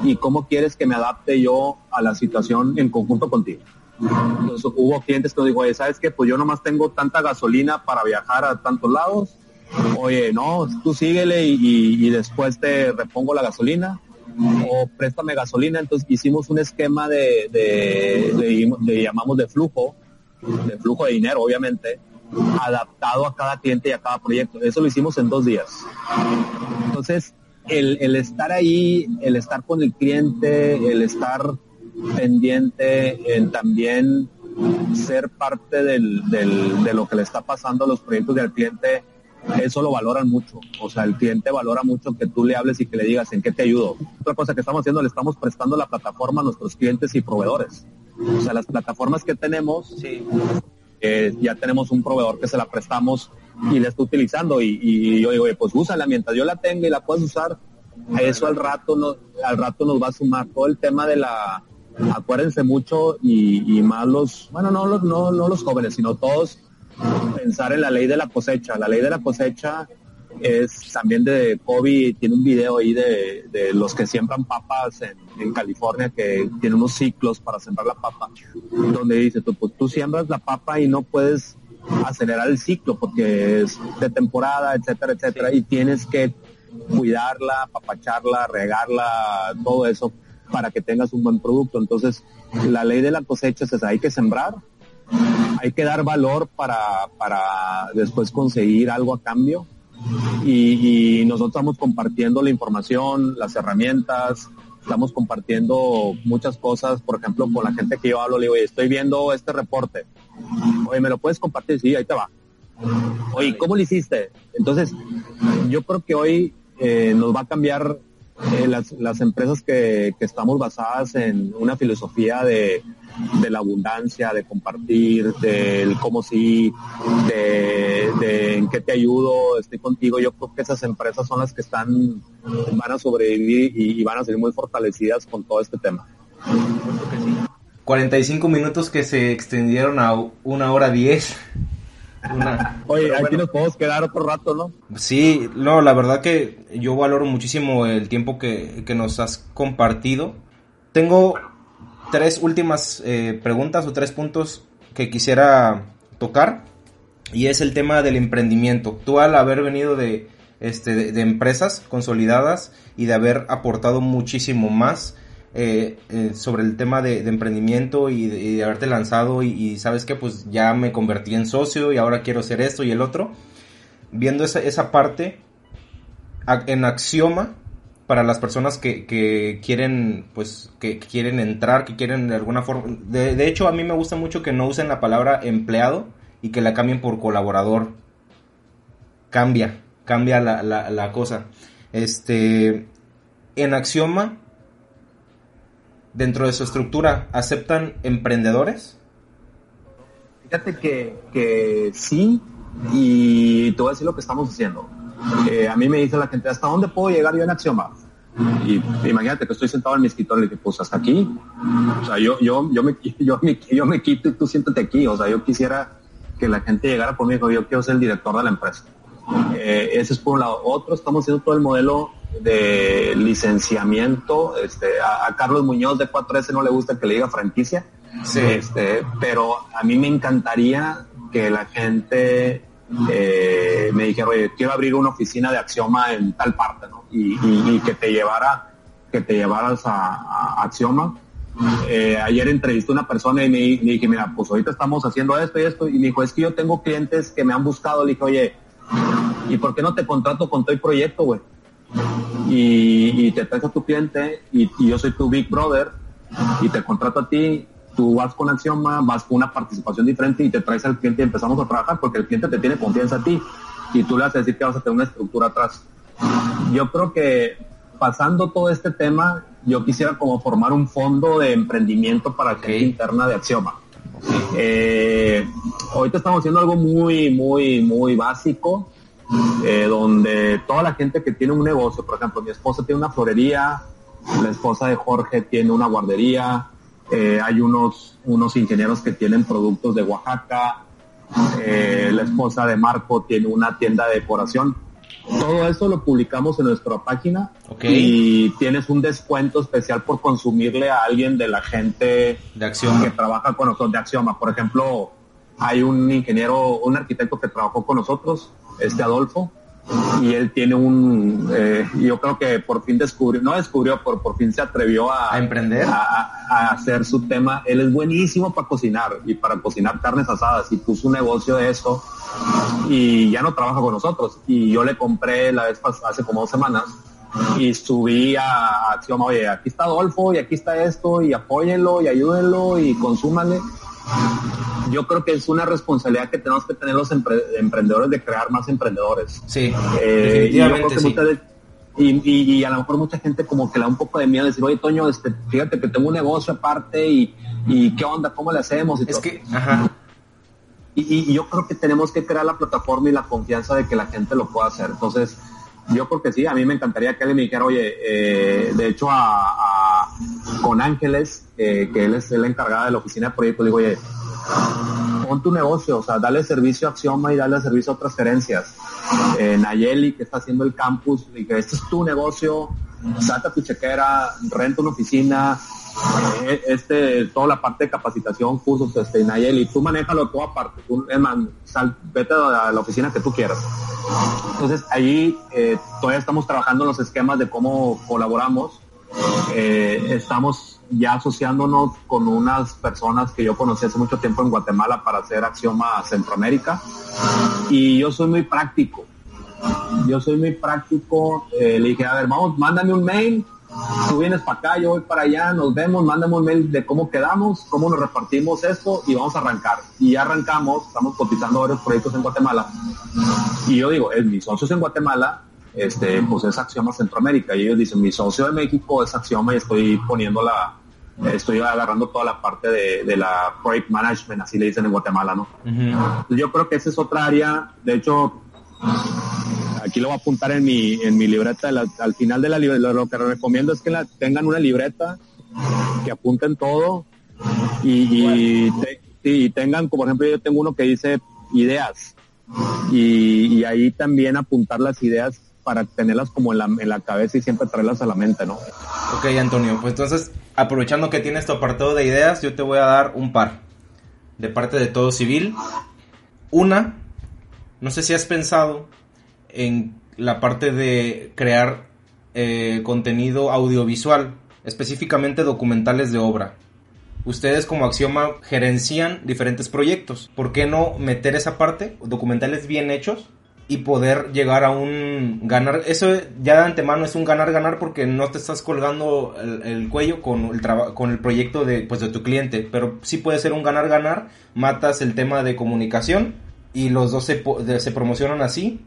¿Y cómo quieres que me adapte yo a la situación en conjunto contigo? Entonces hubo clientes que nos dijo, oye, ¿sabes qué? Pues yo nomás tengo tanta gasolina para viajar a tantos lados. Oye, no, tú síguele y después te repongo la gasolina o préstame gasolina. Entonces hicimos un esquema de, de, llamamos de flujo, de flujo de dinero, obviamente, adaptado a cada cliente y a cada proyecto. Eso lo hicimos en dos días. Entonces, el, el estar ahí, el estar con el cliente, el estar pendiente, en también ser parte de lo que le está pasando a los proyectos del cliente, eso lo valoran mucho. O sea, el cliente valora mucho que tú le hables y que le digas en qué te ayudo. Otra cosa que estamos haciendo, le estamos prestando la plataforma a nuestros clientes y proveedores. O sea, las plataformas que tenemos, ya tenemos un proveedor que se la prestamos y la está utilizando y, yo digo, pues úsala mientras yo la tenga y la puedes usar. Eso al rato, no, al rato nos va a sumar todo el tema de la, acuérdense mucho y, y más los, bueno, no los, no, no los jóvenes, sino todos pensar en la ley de la cosecha. La ley de la cosecha es también de Kobe, tiene un video ahí de, los que siembran papas en, California, que tiene unos ciclos para sembrar la papa, donde dice, tú, pues, tú siembras la papa y no puedes acelerar el ciclo porque es de temporada, etcétera, etcétera, y tienes que cuidarla, papacharla, regarla, todo eso para que tengas un buen producto. Entonces, la ley de la cosecha es esa, hay que sembrar, hay que dar valor para, para después conseguir algo a cambio. Y, nosotros estamos compartiendo la información, las herramientas, estamos compartiendo muchas cosas, por ejemplo, con la gente que yo hablo, le digo, oye, estoy viendo este reporte. Oye, ¿me lo puedes compartir? Sí, ahí te va. Oye, ¿cómo lo hiciste? Entonces, yo creo que hoy eh, nos va a cambiar eh, las, las, empresas que, que, estamos basadas en una filosofía de, de, la abundancia, de compartir, del cómo sí, de, en qué te ayudo, estoy contigo, yo creo que esas empresas son las que están, van a sobrevivir y, y van a ser muy fortalecidas con todo este tema. 45 minutos que se extendieron a una hora 10. Oye, aquí nos podemos quedar otro rato, ¿no? Sí, no, la verdad que yo valoro muchísimo el tiempo que, nos has compartido. Tengo tres últimas eh, preguntas o tres puntos que quisiera tocar y es el tema del emprendimiento. Tú al haber venido de, este, de empresas consolidadas y de haber aportado muchísimo más, eh, eh, sobre el tema de, emprendimiento y de, haberte lanzado y, sabes que pues ya me convertí en socio y ahora quiero hacer esto y el otro. Viendo esa, esa parte en axioma para las personas que, quieren pues que, quieren entrar, que quieren de alguna forma... De, de hecho a mí me gusta mucho que no usen la palabra empleado y que la cambien por colaborador. Cambia, cambia la, la, la cosa. Este, en Axioma dentro de su estructura aceptan emprendedores? Fíjate que, que sí, y te voy a decir lo que estamos haciendo. Eh, a mí me dice la gente, ¿hasta dónde puedo llegar yo en Axioma? Y imagínate que estoy sentado en mi escritorio y dije, pues hasta aquí. O sea, yo, yo, yo, me, [LAUGHS] yo, me, yo me quito y tú siéntate aquí. O sea, yo quisiera que la gente llegara por mí yo quiero ser el director de la empresa. Eh, ese es por un lado. Otro, estamos haciendo todo el modelo de licenciamiento. Este, a, Carlos Muñoz de 4S no le gusta que le diga franquicia. Este, pero a mí me encantaría que la gente eh, me dijera, oye, quiero abrir una oficina de Axioma en tal parte, ¿no? Y, que te llevara, que te llevaras a, Axioma. Eh, ayer entrevisté a una persona y me, dije, mira, pues ahorita estamos haciendo esto y esto. Y me dijo, es que yo tengo clientes que me han buscado. Le dije, oye, ¿y por qué no te contrato con todo el proyecto, güey? Y, te traes a tu cliente y, yo soy tu big brother y te contrato a ti tú vas con Axioma, vas con una participación diferente y te traes al cliente y empezamos a trabajar porque el cliente te tiene confianza a ti y tú le vas a decir que vas a tener una estructura atrás. Yo creo que pasando todo este tema, yo quisiera como formar un fondo de emprendimiento para la gente interna de Axioma. Eh, ahorita estamos haciendo algo muy, muy, muy básico, eh, donde toda la gente que tiene un negocio, por ejemplo, mi esposa tiene una florería, la esposa de Jorge tiene una guardería, eh, hay unos, unos ingenieros que tienen productos de Oaxaca, eh, la esposa de Marco tiene una tienda de decoración. Todo eso lo publicamos en nuestra página y tienes un descuento especial por consumirle a alguien de la gente de que trabaja con nosotros de Axioma. Por ejemplo, hay un ingeniero, un arquitecto que trabajó con nosotros, este Adolfo, y él tiene un, eh, yo creo que por fin descubrió, no descubrió, por, por fin se atrevió a, emprender, a, hacer su tema. Él es buenísimo para cocinar y para cocinar carnes asadas y puso un negocio de eso y ya no trabaja con nosotros. Y yo le compré la vez hace como dos semanas y subí a Acción, oye, aquí está Adolfo y aquí está esto y apóyenlo y ayúdenlo y consúmanle yo creo que es una responsabilidad que tenemos que tener los emprendedores de crear más emprendedores. Sí, eh, definitivamente y, a lo mejor mucha gente como que le da un poco de miedo decir, oye Toño, este, fíjate que tengo un negocio aparte y, y qué onda, cómo le hacemos. Y es que, ajá. Y, yo creo que tenemos que crear la plataforma y la confianza de que la gente lo pueda hacer. Entonces, yo creo que sí, a mí me encantaría que alguien me dijera, oye, eh, de hecho a, con Ángeles, eh, que él es el encargado de la oficina de proyectos, digo, oye, pon tu negocio, o sea, dale servicio a Axioma y dale servicio a otras gerencias. Eh, Nayeli, que está haciendo el campus, y que este es tu negocio, saca tu chequera, renta una oficina, eh, este, toda la parte de capacitación, cursos, este, Nayeli, tú manéjalo todo aparte, tú, sal, vete a la oficina que tú quieras. Entonces, ahí eh, todavía estamos trabajando en los esquemas de cómo colaboramos. Eh, estamos ya asociándonos con unas personas que yo conocí hace mucho tiempo en Guatemala para hacer Axioma Centroamérica. Y yo soy muy práctico. Yo soy muy práctico. Eh, le dije, a ver, vamos, mándame un mail. Tú vienes para acá, yo voy para allá, nos vemos, mándame un mail de cómo quedamos, cómo nos repartimos esto y vamos a arrancar. Y ya arrancamos, estamos cotizando varios proyectos en Guatemala. Y yo digo, es mis socios en Guatemala, este, pues es Axioma Centroamérica. Y ellos dicen, mi socio de México es Axioma y estoy poniendo la, estoy agarrando toda la parte de, la project management, así le dicen en Guatemala, ¿no? Yo creo que esa es otra área, de hecho, aquí lo voy a apuntar en mi, en mi libreta, al final de la libreta, lo que recomiendo es que la, tengan una libreta, que apunten todo y, y, tengan, como por ejemplo, yo tengo uno que dice ideas. Y, y ahí también apuntar las ideas para tenerlas como en la, en la cabeza y siempre traerlas a la mente, ¿no? Ok, Antonio, pues entonces, aprovechando que tienes tu apartado de ideas, yo te voy a dar un par de parte de todo civil. Una, no sé si has pensado en la parte de crear eh, contenido audiovisual, específicamente documentales de obra. Ustedes como Axioma gerencian diferentes proyectos. ¿Por qué no meter esa parte, documentales bien hechos, y poder llegar a un ganar. Eso ya de antemano es un ganar-ganar porque no te estás colgando el, cuello con el, con el proyecto de, pues, de tu cliente, pero sí puede ser un ganar-ganar, matas el tema de comunicación y los dos se, se promocionan así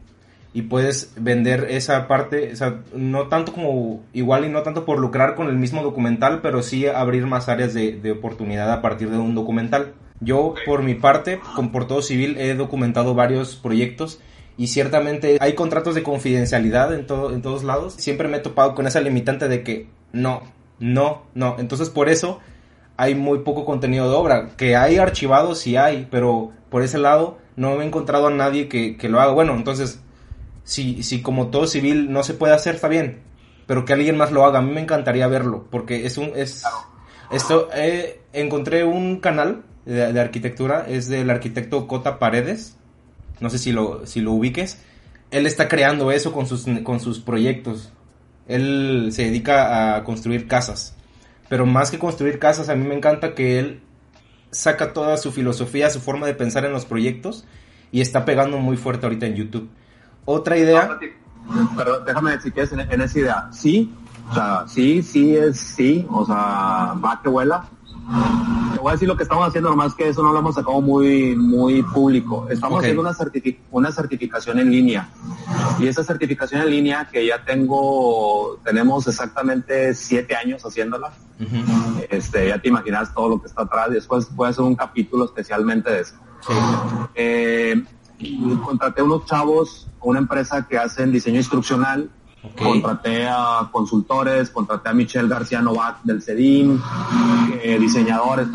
y puedes vender esa parte, o sea, no tanto como igual y no tanto por lucrar con el mismo documental, pero sí abrir más áreas de, de oportunidad a partir de un documental. Yo, por mi parte, con Por Todo Civil he documentado varios proyectos y ciertamente hay contratos de confidencialidad en, todo, en todos lados. Siempre me he topado con esa limitante de que no, no, no. Entonces por eso hay muy poco contenido de obra. Que hay archivados, sí hay, pero por ese lado no he encontrado a nadie que, que lo haga. Bueno, entonces, si, si como todo civil no se puede hacer, está bien, pero que alguien más lo haga. A mí me encantaría verlo, porque es un... Es, esto, eh, encontré un canal de, de arquitectura, es del arquitecto Cota Paredes no sé si lo, si lo ubiques, él está creando eso con sus, con sus proyectos. Él se dedica a construir casas. Pero más que construir casas, a mí me encanta que él saca toda su filosofía, su forma de pensar en los proyectos y está pegando muy fuerte ahorita en YouTube. Otra idea... Pero déjame decir que es en, en esa idea. Sí, o sea, sí, sí es sí, o sea, va que vuela, te voy a decir lo que estamos haciendo, nomás que eso no lo hemos sacado muy, muy público. Estamos haciendo una, una certificación en línea. Y esa certificación en línea, que ya tengo, tenemos exactamente siete años haciéndola. este, ya te imaginas todo lo que está atrás. Después voy a hacer un capítulo especialmente de eso. Eh, contraté unos chavos, una empresa que hacen diseño instruccional Contraté a consultores, contraté a Michelle García Novak del CEDIM, eh, diseñadores.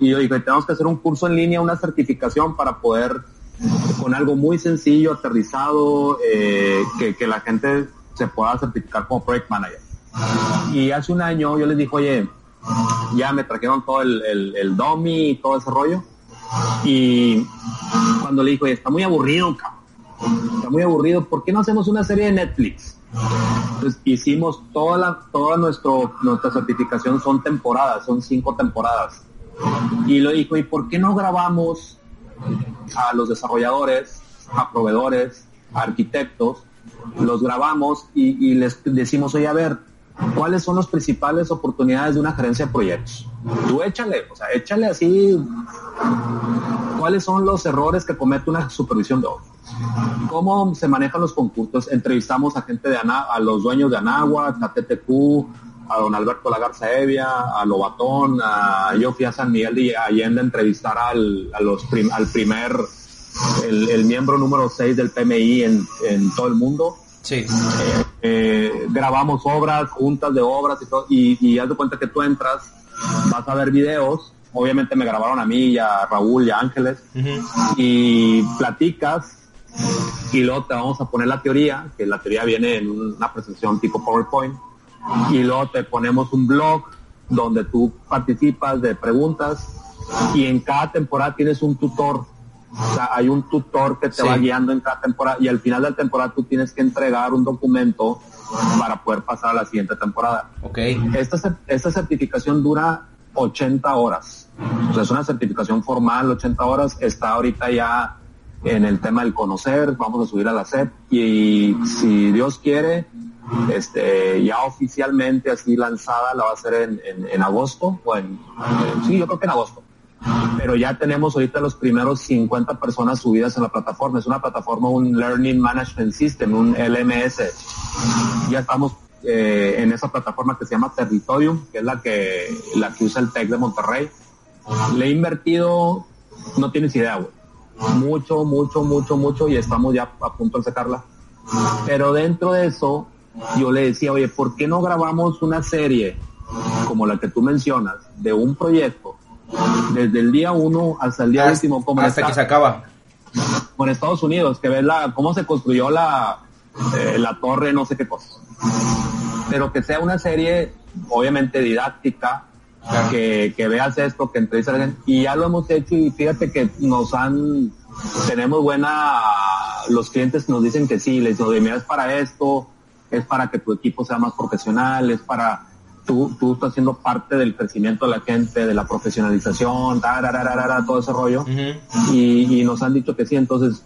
y yo dije, tenemos que hacer un curso en línea, una certificación para poder, con algo muy sencillo, aterrizado, eh, que, la gente se pueda certificar como Project Manager. Y hace un año yo les dije, oye, ya me trajeron todo el, el, el DOMI y todo ese rollo. Y cuando le dije, oye, está muy aburrido, Está muy aburrido. ¿Por qué no hacemos una serie de Netflix? Entonces hicimos toda la, toda nuestro, nuestra certificación son temporadas, son cinco temporadas. Y lo dijo, ¿y por qué no grabamos a los desarrolladores, a proveedores, a arquitectos? Los grabamos y, y les decimos, oye, a ver, ¿cuáles son las principales oportunidades de una gerencia de proyectos? Tú échale, o sea, échale así, ¿cuáles son los errores que comete una supervisión de obra? ¿Cómo se manejan los concursos? Entrevistamos a gente de Ana, a los dueños de Anáhuac, a TTQ, a don Alberto Lagarza Evia, a Lobatón, a yo fui a San Miguel de Allende a entrevistar al, a los al primer, el, miembro número 6 del PMI en, en todo el mundo. Sí. Eh, grabamos obras, juntas de obras y todo, y, y haz de cuenta que tú entras, vas a ver videos, obviamente me grabaron a mí y a Raúl y a Ángeles, y platicas y luego te vamos a poner la teoría, que la teoría viene en una presentación tipo PowerPoint, y luego te ponemos un blog donde tú participas de preguntas y en cada temporada tienes un tutor. O sea, hay un tutor que te va guiando en cada temporada y al final de la temporada tú tienes que entregar un documento para poder pasar a la siguiente temporada. Okay. Esta, esta certificación dura 80 horas. O sea, es una certificación formal, 80 horas. Está ahorita ya en el tema del conocer, vamos a subir a la SEP y si Dios quiere, este, ya oficialmente así lanzada la va a hacer en, agosto, o en, sí, yo creo que en agosto. Pero ya tenemos ahorita los primeros 50 personas subidas en la plataforma. Es una plataforma, un Learning Management System, un LMS. Ya estamos eh, en esa plataforma que se llama Territorium, que es la que, la que usa el TEC de Monterrey. Le he invertido, no tienes idea, güey mucho, mucho, mucho, mucho y estamos ya a punto de sacarla. Pero dentro de eso, yo le decía, oye, ¿por qué no grabamos una serie como la que tú mencionas de un proyecto desde el día uno hasta el día último? Como hasta que se acaba. Con Estados Unidos, que ves la, cómo se construyó la, eh, la torre, no sé qué cosa. Pero que sea una serie, obviamente didáctica, que, que, veas esto, que entrevistas y ya lo hemos hecho y fíjate que nos han, tenemos buena, los clientes nos dicen que sí, les digo, mira, es para esto, es para que tu equipo sea más profesional, es para, tú, tú estás siendo parte del crecimiento de la gente, de la profesionalización, todo ese rollo, y, y nos han dicho que sí, entonces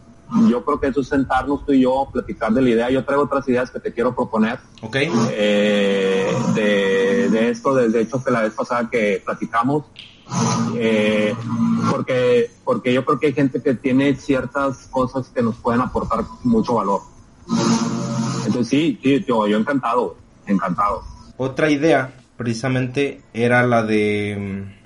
yo creo que eso es sentarnos tú y yo, platicar de la idea. Yo traigo otras ideas que te quiero proponer. Ok. Eh, de, de, esto, de hecho que la vez pasada que platicamos, eh, porque, porque yo creo que hay gente que tiene ciertas cosas que nos pueden aportar mucho valor. Entonces sí, sí yo, yo encantado, encantado. Otra idea, precisamente, era la de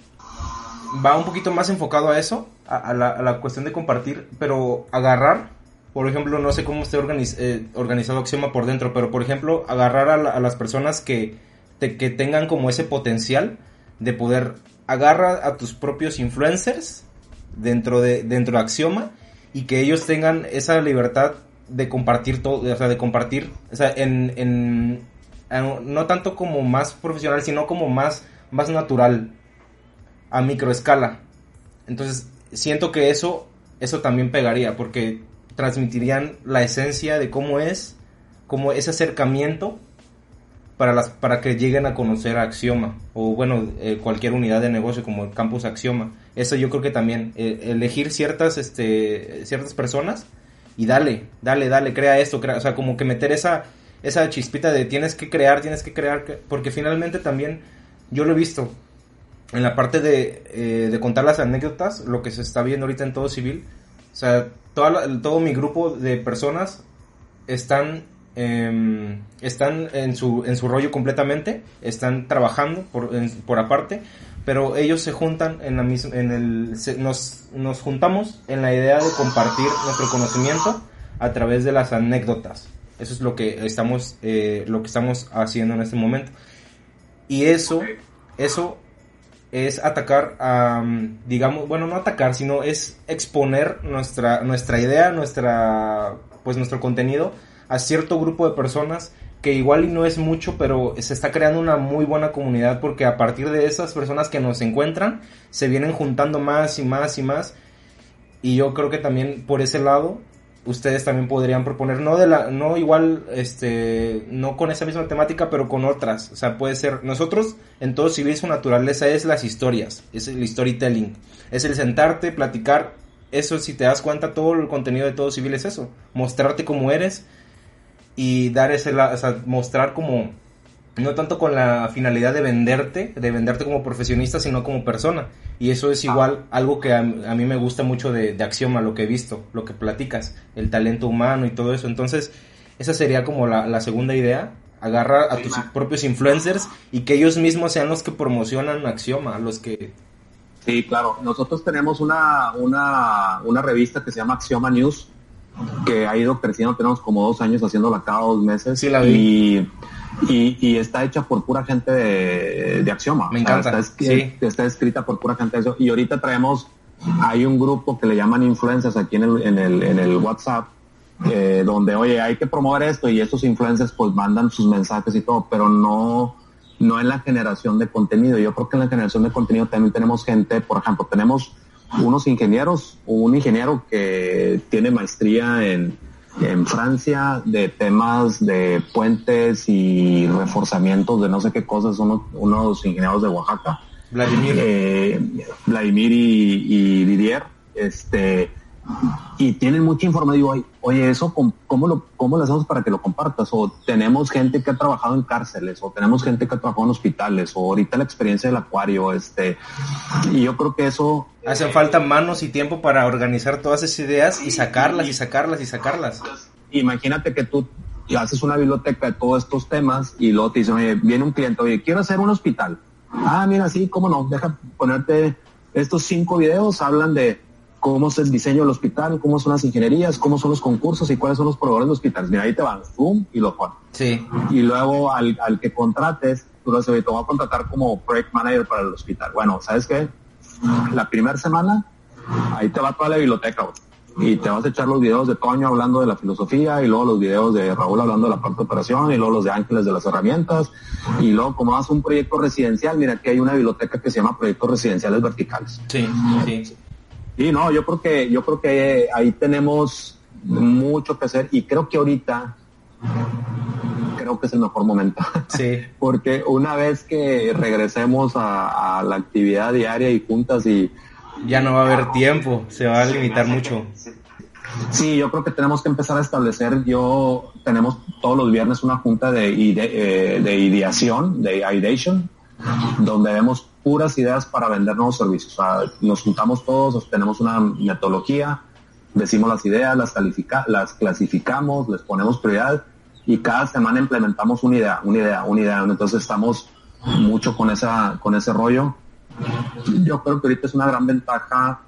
va un poquito más enfocado a eso, a, la, cuestión de compartir, pero agarrar, por ejemplo, no sé cómo esté eh, organizado Axioma por dentro, pero por ejemplo, agarrar a, las personas que, que tengan como ese potencial de poder agarrar a tus propios influencers dentro de, dentro de Axioma y que ellos tengan esa libertad de compartir todo, o sea, de compartir, o sea, en, en, no tanto como más profesional, sino como más, más natural, a microescala. Entonces, siento que eso, eso también pegaría, porque transmitirían la esencia de cómo es, como ese acercamiento para, las, para que lleguen a conocer a Axioma, o bueno, eh, cualquier unidad de negocio como el campus Axioma. Eso yo creo que también, eh, elegir ciertas, este, ciertas personas y dale, dale, dale, crea esto, crea, o sea, como que meter esa, esa chispita de tienes que crear, tienes que crear, porque finalmente también yo lo he visto en la parte de, eh, de contar las anécdotas, lo que se está viendo ahorita en todo civil, o sea, toda todo mi grupo de personas están, em, están en, su, en su rollo completamente, están trabajando por, por aparte, pero ellos se juntan en la misma, en el, nos, nos juntamos en la idea de compartir nuestro conocimiento a través de las anécdotas. Eso es lo que estamos, eh, lo que estamos haciendo en este momento. Y eso, eso es atacar, a, digamos, bueno, no atacar, sino es exponer nuestra, nuestra idea, nuestra, pues nuestro contenido a cierto grupo de personas que igual y no es mucho, pero se está creando una muy buena comunidad porque a partir de esas personas que nos encuentran, se vienen juntando más y más y más. Y yo creo que también por ese lado, ustedes también podrían proponer, no de la, no igual, este, no con esa misma temática, pero con otras. O sea, puede ser, nosotros en todo civil su naturaleza es las historias, es el storytelling, es el sentarte, platicar. Eso, si te das cuenta, todo el contenido de todo civil es eso, mostrarte como eres y dar ese, o sea, mostrar como, no tanto con la finalidad de venderte, de venderte como profesionista, sino como persona. Y eso es igual algo que a, mí me gusta mucho de, de, Axioma, lo que he visto, lo que platicas, el talento humano y todo eso. Entonces, esa sería como la, la segunda idea, agarra a tus propios influencers y que ellos mismos sean los que promocionan Axioma, los que... Sí, claro. Nosotros tenemos una, una, una revista que se llama Axioma News, que ha ido creciendo, tenemos como dos años haciéndola cada dos meses. Sí, la vi. Y, y, está hecha por pura gente de, de Axioma. Me encanta. está, escrita por pura gente de eso. Y ahorita traemos, hay un grupo que le llaman influencers aquí en el, en el, en el WhatsApp, eh, donde, oye, hay que promover esto y estos influencers pues mandan sus mensajes y todo, pero no, no en la generación de contenido. Yo creo que en la generación de contenido también tenemos gente, por ejemplo, tenemos unos ingenieros, un ingeniero que tiene maestría en, en Francia de temas de puentes y reforzamientos de no sé qué cosas, unos, unos ingenieros de Oaxaca. Vladimir. Eh, Vladimir y, y Didier. Este, y tienen mucha información. Digo, oye, eso, ¿cómo lo, cómo lo hacemos para que lo compartas? O tenemos gente que ha trabajado en cárceles, o tenemos gente que ha trabajado en hospitales, o ahorita la experiencia del acuario, este, y yo creo que eso... Hacen falta manos y tiempo para organizar todas esas ideas y sacarlas y sacarlas y sacarlas. Imagínate que tú haces una biblioteca de todos estos temas y luego te dicen, oye, viene un cliente, oye, quiero hacer un hospital. Ah, mira, sí, cómo no, deja ponerte estos cinco videos, hablan de cómo es el diseño del hospital, cómo son las ingenierías, cómo son los concursos y cuáles son los proveedores de hospitales. Mira, ahí te van, boom, y lo pones. Sí. Y luego al, al que contrates, tú lo sabes, te voy a contratar como project manager para el hospital. Bueno, ¿sabes qué? La primera semana, ahí te va toda la biblioteca, y te vas a echar los videos de Toño hablando de la filosofía y luego los videos de Raúl hablando de la parte de operación y luego los de Ángeles de las herramientas y luego como vas un proyecto residencial, mira que hay una biblioteca que se llama Proyectos Residenciales Verticales. Sí, sí. Sí, no, yo creo que, yo creo que ahí tenemos mucho que hacer y creo que ahorita creo que es el mejor momento. [LAUGHS] Sí. Porque una vez que regresemos a, la actividad diaria y juntas y... Ya no va a haber tiempo, se va a limitar mucho. Sí, yo creo que tenemos que empezar a establecer, yo tenemos todos los viernes una junta de, de, eh, de ideación, de ideation, donde vemos puras ideas para vender nuevos servicios. nos juntamos todos, tenemos una metodología, decimos las ideas, las, califica, las clasificamos, les ponemos prioridad y cada semana implementamos una idea, una idea, una idea. Entonces estamos mucho con esa, con ese rollo yo creo que ahorita es una gran ventaja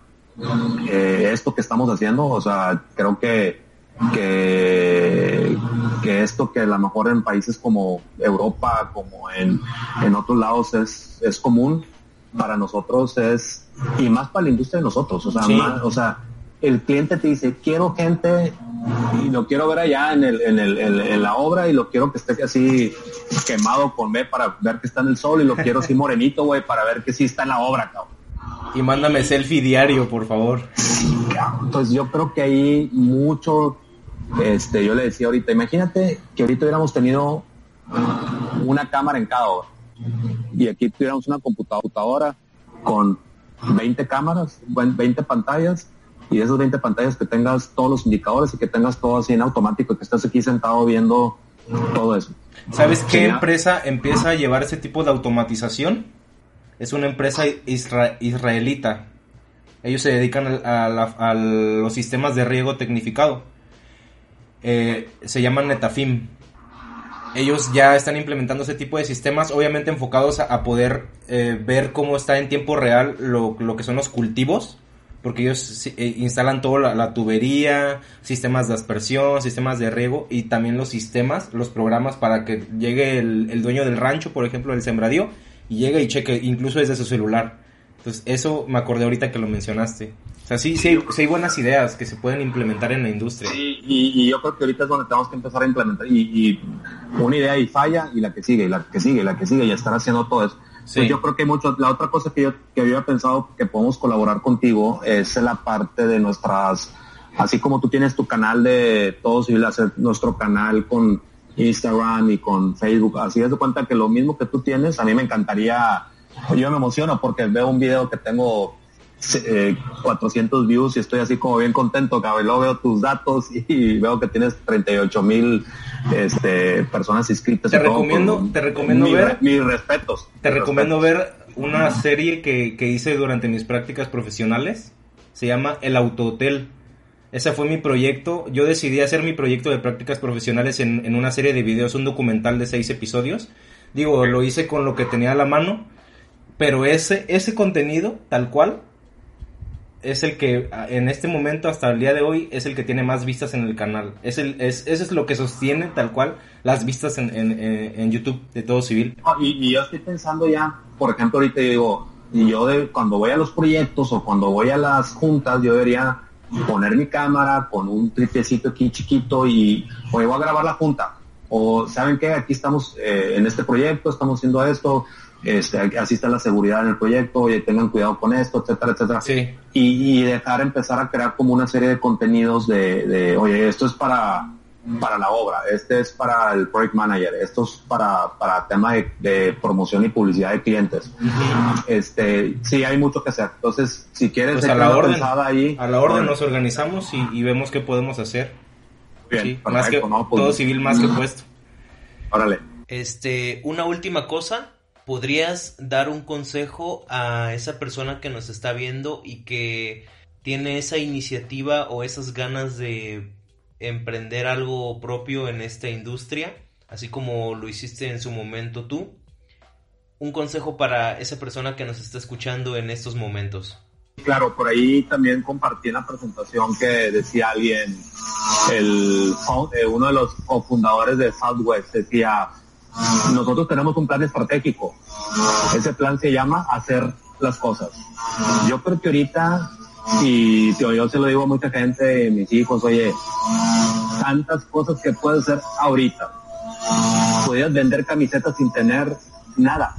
eh, esto que estamos haciendo, o sea, creo que, que, que esto que a lo mejor en países como Europa, como en, en otros lados es, es común, para nosotros es, y más para la industria de nosotros, o sea, Sí. más- o sea, el cliente te dice, quiero gente y lo quiero ver allá en, el, en, el, en, en la obra y lo quiero que esté así quemado con B para ver que está en el sol y lo quiero así [LAUGHS] morenito, güey, para ver que sí está en la obra, cabrón. Y mándame selfie diario, por favor. Entonces yo creo que ahí mucho, este, yo le decía ahorita, imagínate que ahorita hubiéramos tenido una cámara en cada obra y aquí tuviéramos una computadora con 20 cámaras, buen- 20 pantallas y de esas 20 pantallas que tengas todos los indicadores y que tengas todo así en automático y que estés aquí sentado viendo todo eso. ¿Sabes qué empresa empieza a llevar ese tipo de automatización? Es una empresa isra- israelita. Ellos se dedican al- a, la- a los sistemas de riego tecnificado. Eh, se llaman Netafim. Ellos ya están implementando ese tipo de sistemas, obviamente enfocados a, poder eh, ver cómo está en tiempo real lo, que son los cultivos, porque ellos eh, instalan toda la, tubería, sistemas de aspersión, sistemas de riego y también los sistemas, los programas para que llegue el, el dueño del rancho, por ejemplo, del sembradío, y llegue y cheque, incluso desde su celular. Entonces, eso me acordé ahorita que lo mencionaste. O sea, sí, sí, hay, sí hay buenas ideas que se pueden implementar en la industria. Sí, y, y yo creo que ahorita es donde tenemos que empezar a implementar y, y una idea y falla y la que sigue y la que sigue y la que sigue y estar haciendo todo eso. Sí. Pues yo creo que hay mucho, la otra cosa que yo, que había pensado que podemos colaborar contigo es la parte de nuestras, así como tú tienes tu canal de todo civil, hacer nuestro canal con Instagram y con Facebook, así es de cuenta que lo mismo que tú tienes, a mí me encantaría, [LAUGHS] yo me emociono porque veo un video que tengo eh, 400 views y estoy así como bien contento, cabrón. Luego veo tus datos [LAUGHS] y veo que tienes 38 mil este, personas inscritas. Te y recomiendo- te recomiendo mi ver- Mis respetos. Te mis recomiendo respetos. ver una serie que, que hice durante mis prácticas profesionales. Se llama El Autohotel. Ese fue mi proyecto. Yo decidí hacer mi proyecto de prácticas profesionales en, en una serie de videos, un documental de seis episodios. Digo, lo hice con lo que tenía a la mano. Pero ese, ese contenido, tal cual, es el que a- en este momento, hasta el día de hoy, es el que tiene más vistas en el canal. Es el, es, eso es lo que sostiene, tal cual, las vistas en, en, en- en YouTube de todo civil. No, y, y yo estoy pensando ya, por ejemplo, ahorita digo, y yo de, cuando voy a los proyectos o cuando voy a las juntas, yo debería poner mi cámara con un tripiecito aquí chiquito y oye, voy a grabar la junta. O saben qué, aquí estamos eh, en este proyecto, estamos haciendo esto, este, así está la seguridad en el proyecto, oye, tengan cuidado con esto, etcétera, etcétera. Sí. y, y dejar empezar a crear como una serie de contenidos de, de, oye, esto es para, para la obra, este es para el project manager, esto es para, para tema de, de promoción y publicidad de clientes. Este, sí, hay mucho que hacer. Entonces, si quieres Pues a la orden. ahí, A la orden nos organizamos y, y vemos qué podemos hacer. bien, Sí, más que. Pues, todo civil más que puesto. Órale. Este, una última cosa, ¿podrías dar un consejo a esa persona que nos está viendo y que tiene esa iniciativa o esas ganas de emprender algo propio en esta industria, así como lo hiciste en su momento tú? Un consejo para esa persona que nos está escuchando en estos momentos. Claro, por ahí también compartí en la presentación que decía alguien, el, eh, uno de los cofundadores de Southwest decía, nosotros tenemos un plan estratégico. Ese plan se llama hacer las cosas. Yo creo que ahorita, y tío, yo se lo digo a mucha gente, mis hijos, oye, tantas cosas que puedes hacer ahorita. Podrías vender camisetas sin tener nada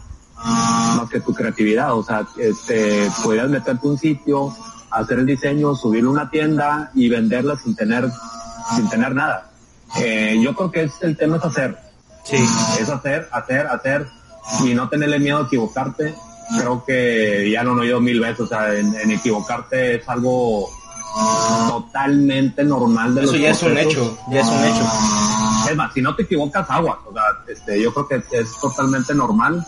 más que tu creatividad. O sea, este, podrías meterte un sitio, hacer el diseño, subirlo a una tienda y venderla sin tener, sin tener nada. Eh, yo creo que es, el tema es hacer. Sí. Es hacer, hacer, hacer y no tenerle miedo a equivocarte. Creo que ya lo he oído mil veces. O sea, en, en equivocarte es algo totalmente normal de Eso los ya es un procesos. hecho, ya es un hecho. Es más, si no te equivocas, aguas. O sea, este, yo creo que es totalmente normal.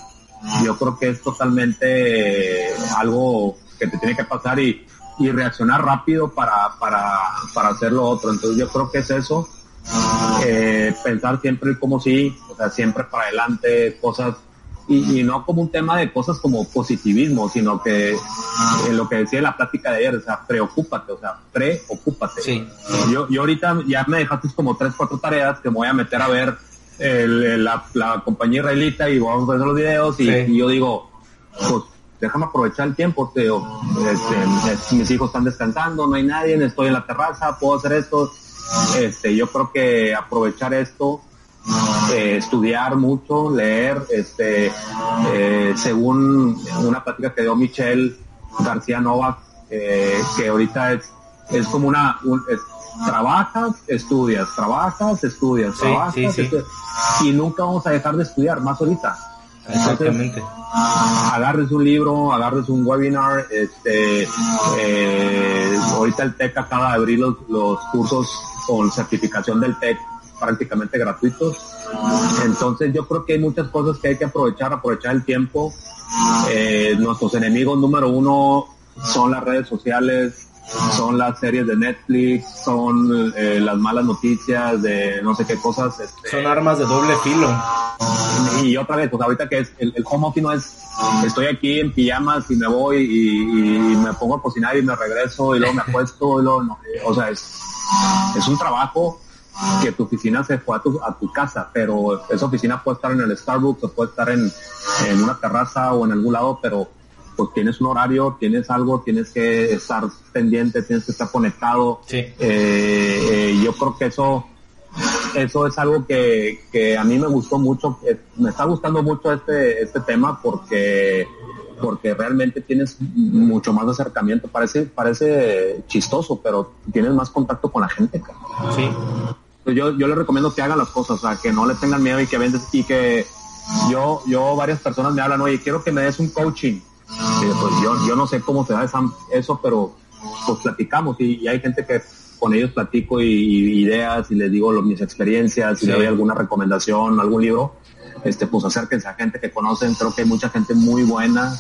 Yo creo que es totalmente algo que te tiene que pasar y, y reaccionar rápido para, para, para hacer lo otro. Entonces yo creo que es eso. Eh, pensar siempre como sí, o sea, siempre para adelante, cosas y, no como un tema de cosas como positivismo, sino que en lo que decía la plática de ayer, o sea, preocúpate, o sea, preocúpate. Sí. Yo, yo ahorita ya me dejaste como tres, cuatro tareas que me voy a meter a ver la, compañía israelita y vamos a ver los videos y, yo digo, pues déjame aprovechar el tiempo, te este, mis hijos están descansando, no hay nadie, estoy en la terraza, puedo hacer esto. Este, yo creo que aprovechar esto eh, estudiar mucho, leer, este, eh, según una plática que dio Michelle García Novak, eh, que ahorita es, es como una, trabajas, estudias, trabajas, estudias, trabajas, y nunca vamos a dejar de estudiar, más ahorita. Exactamente. agarres un libro, agarres un webinar, este, ahorita el TEC acaba de abrir los, los cursos con certificación del TEC prácticamente gratuitos. Entonces yo creo que hay muchas cosas que hay que aprovechar, aprovechar el tiempo. Eh, nuestros enemigos número uno son las redes sociales, son las series de Netflix, son eh, las malas noticias de no sé qué cosas. Este, son armas de doble filo. Y otra vez, pues ahorita que es el, el home office no es, estoy aquí en pijamas y me voy y, me pongo a cocinar y me regreso y luego me acuesto y luego, o sea, es, es un trabajo que tu oficina se fue a tu, a tu casa, pero esa oficina puede estar en el Starbucks o puede estar en, en una terraza o en algún lado, pero pues tienes un horario, tienes algo, tienes que estar pendiente, tienes que estar conectado. Eh, eh, yo creo que eso, eso es algo que, que a mí me gustó mucho, eh, me está gustando mucho este, este tema porque porque realmente tienes mucho más acercamiento. Parece, parece chistoso, pero tienes más contacto con la gente. Sí. Pues yo, yo les recomiendo que hagan las cosas, o sea, que no le tengan miedo y que vendes y que yo, yo varias personas me hablan, oye, quiero que me des un coaching. Pues yo, yo no sé cómo se da eso, pero pues platicamos y, hay gente que con ellos platico y, ideas y les digo mis experiencias y le doy alguna recomendación, algún libro, este, pues acérquense a gente que conocen, creo que hay mucha gente muy buena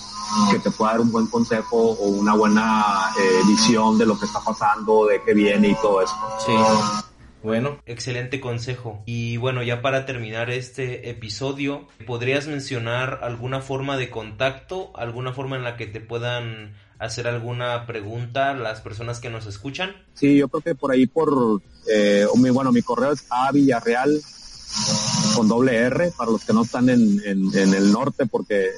que te pueda dar un buen consejo o una buena eh, visión de lo que está pasando, de qué viene y todo eso. Sí. Bueno, excelente consejo. Y bueno, ya para terminar este episodio, ¿podrías mencionar alguna forma de contacto, alguna forma en la que te puedan hacer alguna pregunta las personas que nos escuchan? Sí, yo creo que por ahí por, eh, mi, bueno, mi correo es a Villarreal con doble R para los que no están en, el norte porque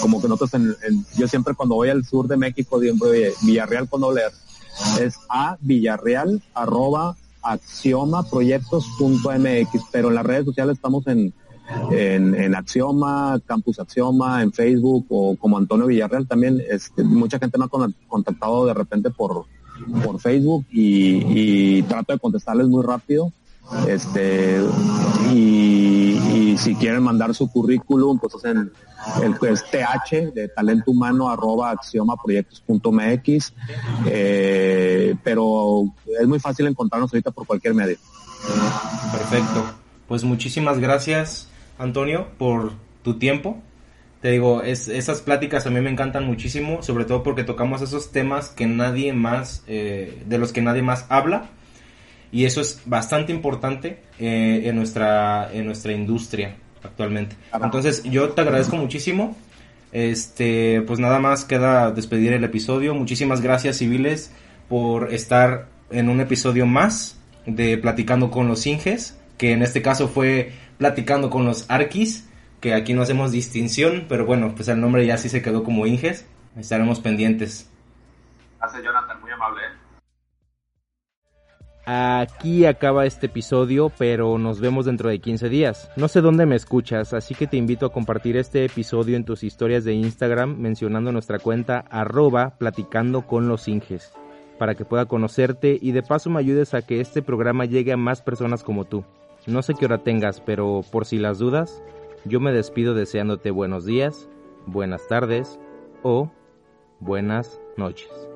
como que nosotros en, yo siempre cuando voy al sur de México siempre Villarreal con doble R es a Villarreal arroba axiomaproyectos.mx, pero en las redes sociales estamos en, en, Axioma, Campus Axioma, en Facebook o como Antonio Villarreal también. Este, mucha gente me ha contactado de repente por, por Facebook y, trato de contestarles muy rápido. Este, y, si quieren mandar su currículum, pues hacen el es th de talento humano arroba axiomaproyectos.mx, eh, pero es muy fácil encontrarnos ahorita por cualquier medio. Perfecto. Pues muchísimas gracias, Antonio, por tu tiempo. Te digo, es, esas pláticas a mí me encantan muchísimo, sobre todo porque tocamos esos temas que nadie más, eh, de los que nadie más habla y eso es bastante importante eh, en, nuestra, en nuestra industria actualmente. Entonces yo te agradezco muchísimo. Este, pues nada más queda despedir el episodio. Muchísimas gracias civiles por estar en un episodio más de Platicando con los Inges, que en este caso fue Platicando con los Arquis, que aquí no hacemos distinción, pero bueno, pues el nombre ya sí se quedó como Inges. Estaremos pendientes. Gracias Jonathan, muy amable. ¿eh? Aquí acaba este episodio, pero nos vemos dentro de 15 días. No sé dónde me escuchas, así que te invito a compartir este episodio en tus historias de Instagram mencionando nuestra cuenta arroba platicando con los Inges, para que pueda conocerte y de paso me ayudes a que este programa llegue a más personas como tú. No sé qué hora tengas, pero por si las dudas, yo me despido deseándote buenos días, buenas tardes o buenas noches.